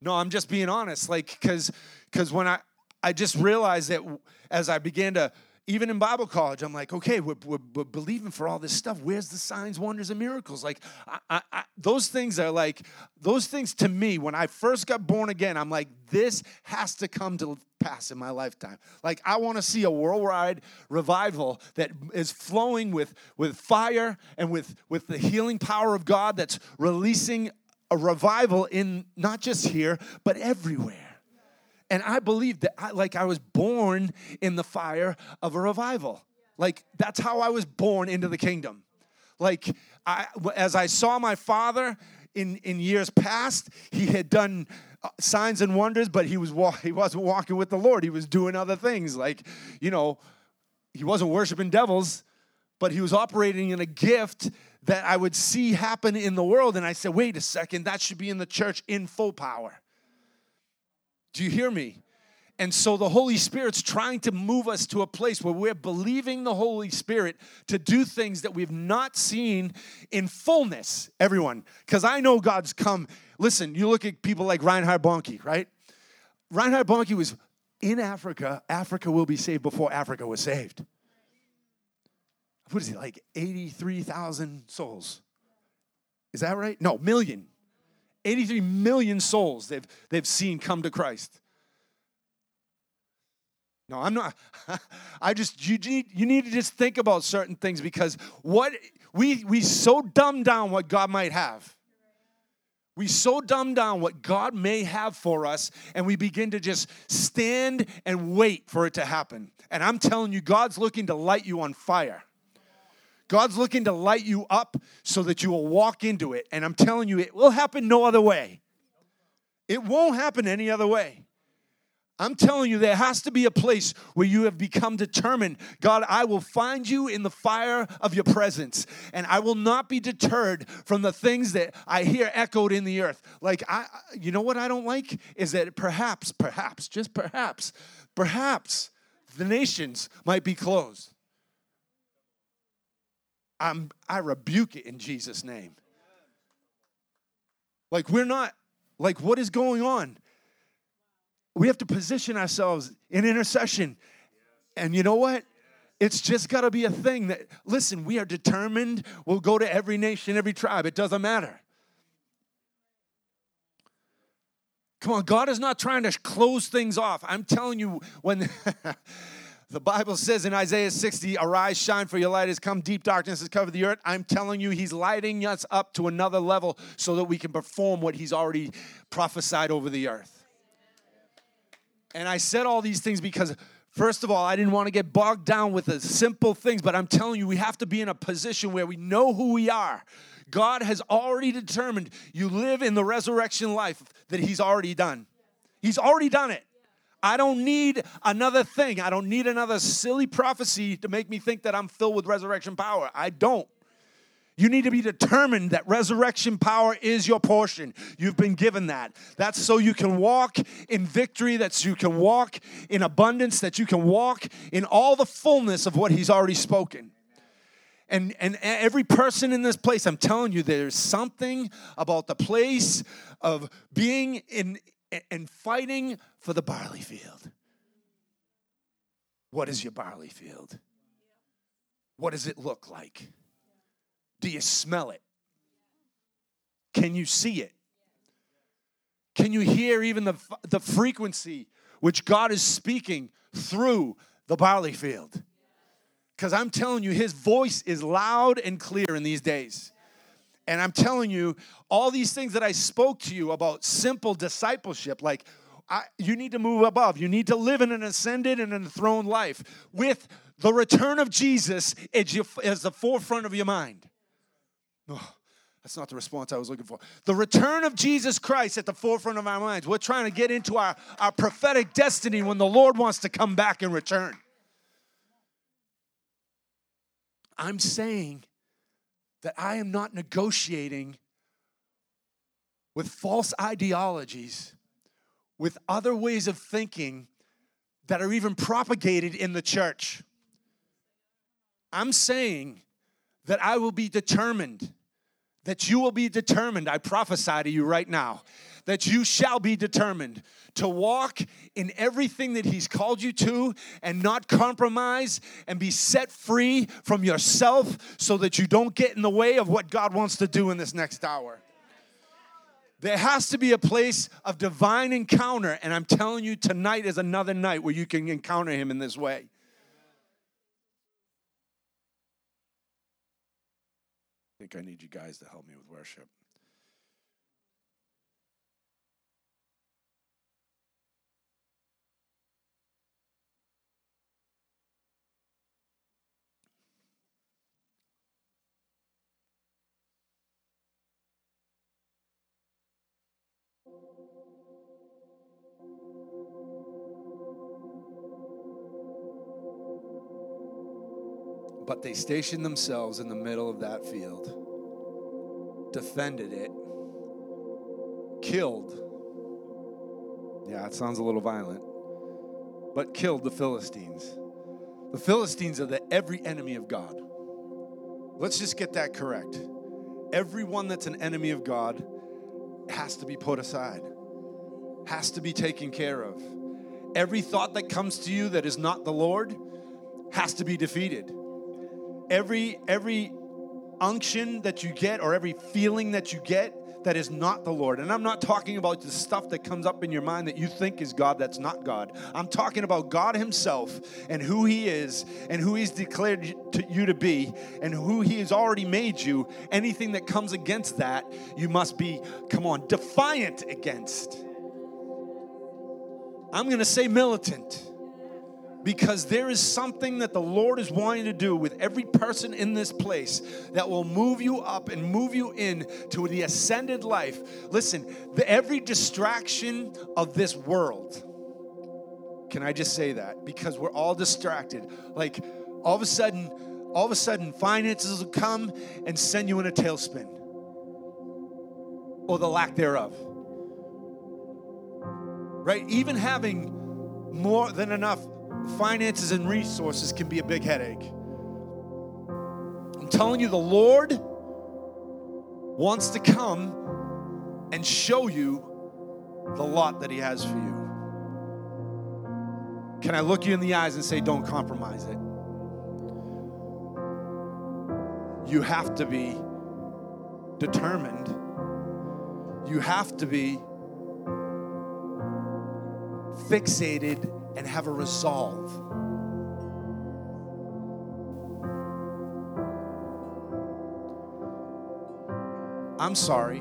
No, I'm just being honest. Like, because because when I I just realized that as I began to even in Bible college, I'm like, okay, we're, we're, we're believing for all this stuff. Where's the signs, wonders, and miracles? Like, I, I, I, those things are like, those things to me, when I first got born again, I'm like, this has to come to pass in my lifetime. Like, I want to see a worldwide revival that is flowing with, with fire and with, with the healing power of God that's releasing a revival in not just here, but everywhere. And I believe that I, like I was born in the fire of a revival. Like that's how I was born into the kingdom. Like I, as I saw my father in, in years past, he had done uh, signs and wonders, but he was he wasn't walking with the Lord. He was doing other things. Like, you know, he wasn't worshiping devils, but he was operating in a gift that I would see happen in the world. And I said, wait a second, that should be in the church in full power. Do you hear me? And so the Holy Spirit's trying to move us to a place where we're believing the Holy Spirit to do things that we've not seen in fullness, everyone. Because I know God's come. Listen, you look at people like Reinhard Bonnke, right? Reinhard Bonnke was in Africa. Africa will be saved before Africa was saved. What is he, like 83,000 souls? Is that right? No, million. 83 million souls they've, they've seen come to Christ. No, I'm not. I just you need you need to just think about certain things because what we we so dumb down what God might have. We so dumb down what God may have for us, and we begin to just stand and wait for it to happen. And I'm telling you, God's looking to light you on fire. God's looking to light you up so that you will walk into it. And I'm telling you, it will happen no other way. It won't happen any other way. I'm telling you, there has to be a place where you have become determined. God, I will find you in the fire of your presence, and I will not be deterred from the things that I hear echoed in the earth. Like, I, you know what I don't like? Is that perhaps, perhaps, just perhaps, perhaps the nations might be closed. I'm, I rebuke it in Jesus' name. Like, we're not, like, what is going on? We have to position ourselves in intercession. And you know what? It's just got to be a thing that, listen, we are determined. We'll go to every nation, every tribe. It doesn't matter. Come on, God is not trying to close things off. I'm telling you, when The Bible says in Isaiah 60, Arise, shine, for your light has come, deep darkness has covered the earth. I'm telling you, He's lighting us up to another level so that we can perform what He's already prophesied over the earth. And I said all these things because, first of all, I didn't want to get bogged down with the simple things, but I'm telling you, we have to be in a position where we know who we are. God has already determined you live in the resurrection life that He's already done. He's already done it. I don't need another thing. I don't need another silly prophecy to make me think that I'm filled with resurrection power. I don't. You need to be determined that resurrection power is your portion. You've been given that. That's so you can walk in victory, that you can walk in abundance, that you can walk in all the fullness of what He's already spoken. And, and every person in this place, I'm telling you, there's something about the place of being in, and fighting for the barley field. What is your barley field? What does it look like? Do you smell it? Can you see it? Can you hear even the, the frequency which God is speaking through the barley field? Because I'm telling you, his voice is loud and clear in these days. And I'm telling you, all these things that I spoke to you about simple discipleship, like I, you need to move above. You need to live in an ascended and enthroned life with the return of Jesus as, as the forefront of your mind. Oh, that's not the response I was looking for. The return of Jesus Christ at the forefront of our minds. We're trying to get into our, our prophetic destiny when the Lord wants to come back and return. I'm saying that I am not negotiating with false ideologies, with other ways of thinking that are even propagated in the church. I'm saying that I will be determined that you will be determined. I prophesy to you right now that you shall be determined to walk in everything that He's called you to and not compromise and be set free from yourself so that you don't get in the way of what God wants to do in this next hour. There has to be a place of divine encounter, and I'm telling you, tonight is another night where you can encounter Him in this way. Think I need you guys to help me with worship. But they stationed themselves in the middle of that field, defended it, killed. Yeah, it sounds a little violent, but killed the Philistines. The Philistines are the every enemy of God. Let's just get that correct. Everyone that's an enemy of God has to be put aside, has to be taken care of. Every thought that comes to you that is not the Lord has to be defeated every every unction that you get or every feeling that you get that is not the Lord. And I'm not talking about the stuff that comes up in your mind that you think is God that's not God. I'm talking about God Himself and who He is and who He's declared to you to be and who He has already made you. Anything that comes against that, you must be, come on, defiant against. I'm going to say militant because there is something that the Lord is wanting to do with every person in this place that will move you up and move you in to the ascended life. Listen, the, every distraction of this world, can I just say that? Because we're all distracted. Like all of a sudden, all of a sudden, finances will come and send you in a tailspin or the lack thereof. Right? Even having more than enough finances and resources can be a big headache. I'm telling you, the Lord wants to come and show you the lot that He has for you. Can I look you in the eyes and say, don't compromise it? You have to be determined. You have to be fixated and have a resolve. I'm sorry.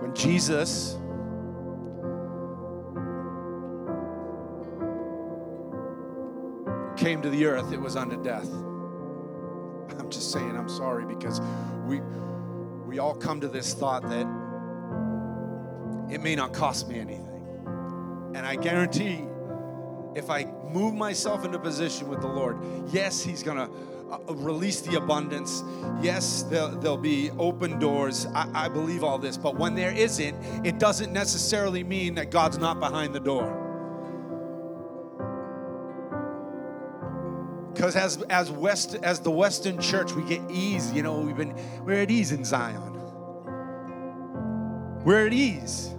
When Jesus came to the earth, it was unto death. I'm just saying, I'm sorry because we we all come to this thought that it may not cost me anything. And I guarantee if I move myself into position with the Lord, yes, He's going to uh, release the abundance. Yes, there'll, there'll be open doors. I, I believe all this. But when there isn't, it doesn't necessarily mean that God's not behind the door. Because as as west as the western church we get ease you know we've been we're at ease in zion. We're at ease.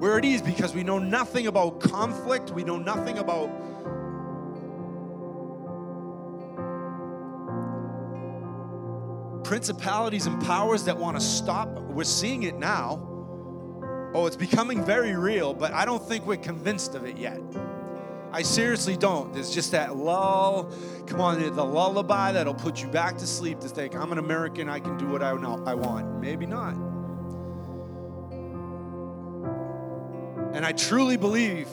We're at ease because we know nothing about conflict. We know nothing about principalities and powers that want to stop. We're seeing it now. Oh it's becoming very real but i don't think we're convinced of it yet I seriously don't. There's just that lull. Come on, the lullaby that'll put you back to sleep to think, I'm an American, I can do what I, know, I want. Maybe not. And I truly believe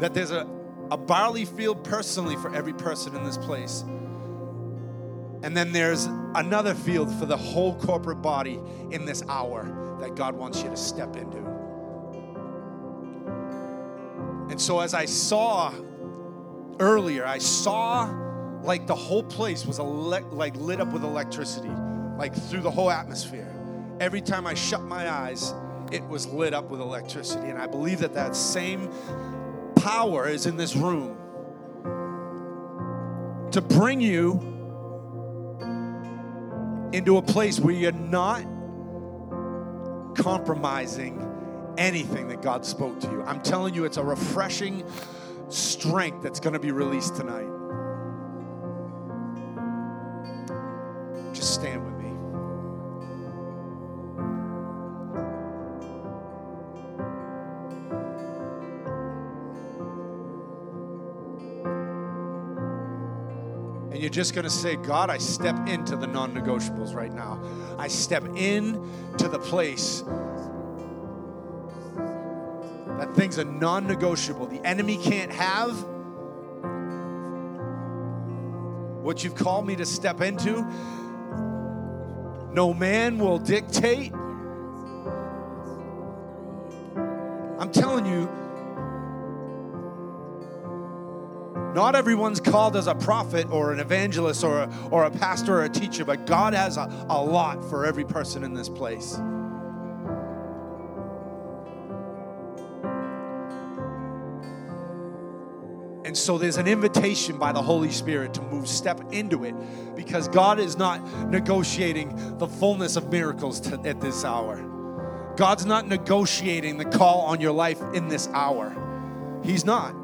that there's a, a barley field personally for every person in this place. And then there's another field for the whole corporate body in this hour that God wants you to step into. And so, as I saw earlier, I saw like the whole place was ele- like lit up with electricity, like through the whole atmosphere. Every time I shut my eyes, it was lit up with electricity. And I believe that that same power is in this room to bring you into a place where you're not compromising anything that God spoke to you. I'm telling you, it's a refreshing strength that's going to be released tonight. Just stand with me. And you're just going to say, God, I step into the non negotiables right now. I step in to the place things are non negotiable. The enemy can't have what you've called me to step into. No man will dictate. I'm telling you, not everyone's called as a prophet or an evangelist or a, or a pastor or a teacher, but God has a, a lot for every person in this place. And so there's an invitation by the Holy Spirit to move, step into it, because God is not negotiating the fullness of miracles to, at this hour. God's not negotiating the call on your life in this hour. He's not,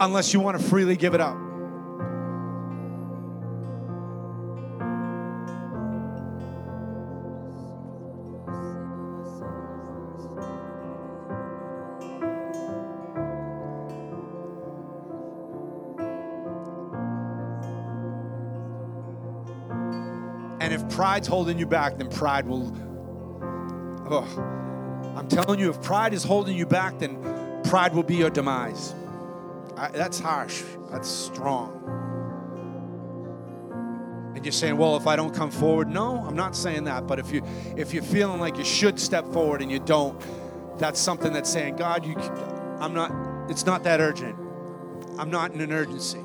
unless you want to freely give it up. If pride's holding you back, then pride will. Oh, I'm telling you, if pride is holding you back, then pride will be your demise. I, that's harsh. That's strong. And you're saying, well, if I don't come forward, no, I'm not saying that. But if you if you're feeling like you should step forward and you don't, that's something that's saying, God, you, I'm not. It's not that urgent. I'm not in an urgency.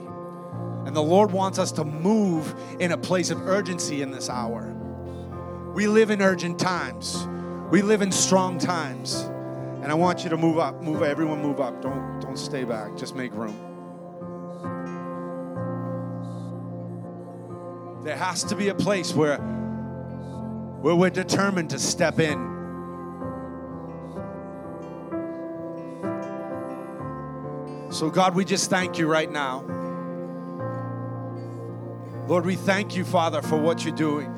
And the Lord wants us to move in a place of urgency in this hour. We live in urgent times. We live in strong times. And I want you to move up. Move everyone move up. Don't don't stay back. Just make room. There has to be a place where where we're determined to step in. So God, we just thank you right now. Lord, we thank you, Father, for what you're doing.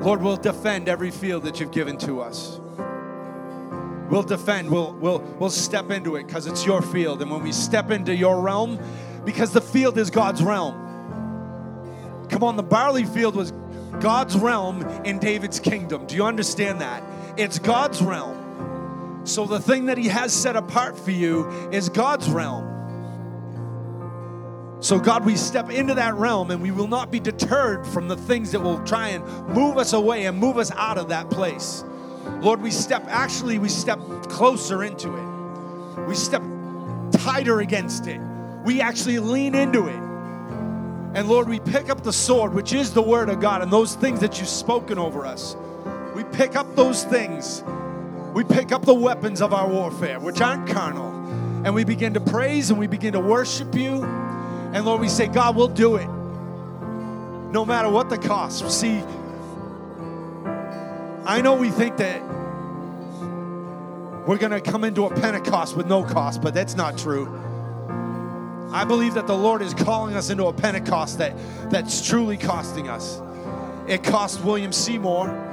Lord, we'll defend every field that you've given to us. We'll defend, we'll, we'll, we'll step into it because it's your field. And when we step into your realm, because the field is God's realm. Come on, the barley field was God's realm in David's kingdom. Do you understand that? It's God's realm. So the thing that He has set apart for you is God's realm. So, God, we step into that realm and we will not be deterred from the things that will try and move us away and move us out of that place. Lord, we step, actually, we step closer into it. We step tighter against it. We actually lean into it. And Lord, we pick up the sword, which is the word of God, and those things that you've spoken over us. We pick up those things. We pick up the weapons of our warfare, which aren't carnal. And we begin to praise and we begin to worship you. And Lord, we say, God, we'll do it no matter what the cost. See, I know we think that we're going to come into a Pentecost with no cost, but that's not true. I believe that the Lord is calling us into a Pentecost that, that's truly costing us. It cost William Seymour.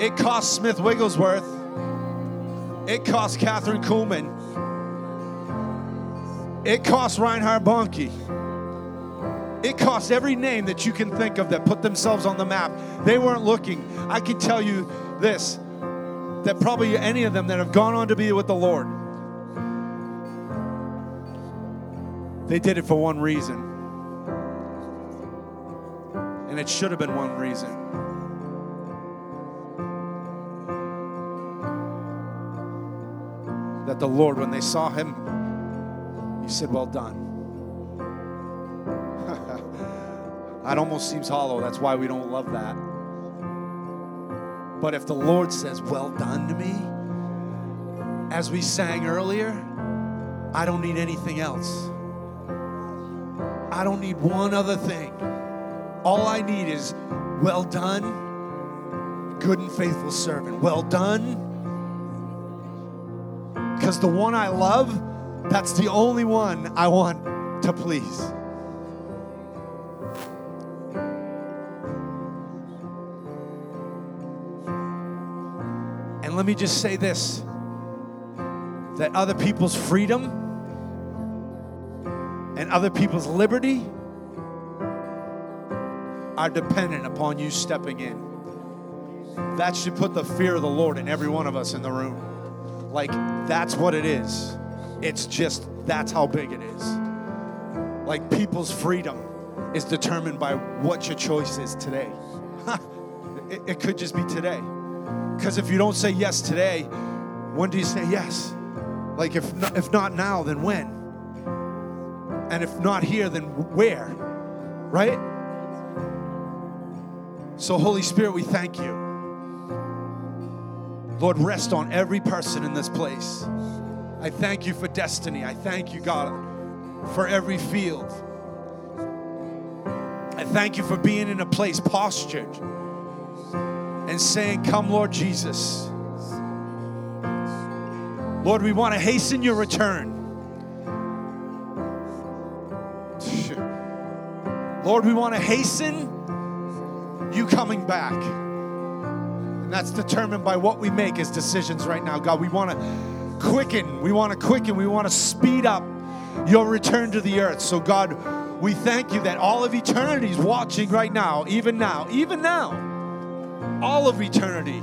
It cost Smith Wigglesworth. It cost Kathryn Kuhlman. It cost Reinhard Bonnke. It cost every name that you can think of that put themselves on the map. They weren't looking. I can tell you this that probably any of them that have gone on to be with the Lord, they did it for one reason. And it should have been one reason. That the Lord, when they saw him, he said, Well done. that almost seems hollow. That's why we don't love that. But if the Lord says, Well done to me, as we sang earlier, I don't need anything else. I don't need one other thing. All I need is, Well done, good and faithful servant. Well done. Because the one I love, that's the only one I want to please. And let me just say this that other people's freedom and other people's liberty are dependent upon you stepping in. That should put the fear of the Lord in every one of us in the room. Like, that's what it is. It's just, that's how big it is. Like, people's freedom is determined by what your choice is today. it, it could just be today. Because if you don't say yes today, when do you say yes? Like, if if not now, then when? And if not here, then where? Right? So, Holy Spirit, we thank you. Lord, rest on every person in this place. I thank you for destiny. I thank you, God, for every field. I thank you for being in a place postured and saying, Come, Lord Jesus. Lord, we want to hasten your return. Lord, we want to hasten you coming back. And that's determined by what we make as decisions right now. God, we want to quicken, we want to quicken, we want to speed up your return to the earth. So, God, we thank you that all of eternity is watching right now, even now, even now, all of eternity.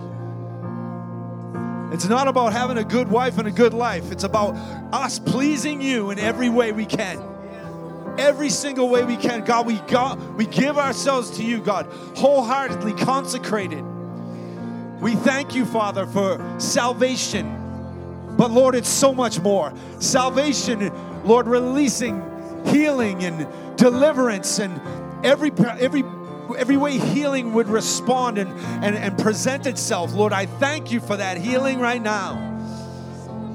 It's not about having a good wife and a good life. It's about us pleasing you in every way we can. Every single way we can. God, we got we give ourselves to you, God, wholeheartedly consecrated. We thank you, Father, for salvation. But Lord, it's so much more. Salvation, Lord, releasing healing and deliverance and every every every way healing would respond and, and, and present itself. Lord, I thank you for that healing right now.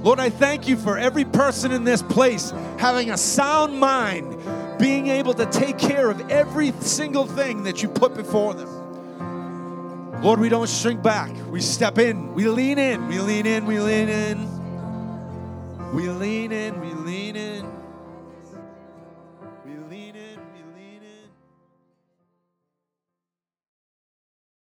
Lord, I thank you for every person in this place having a sound mind, being able to take care of every single thing that you put before them. Lord, we don't shrink back. We step in. We lean in. We lean in. We lean in. We lean in. We lean in.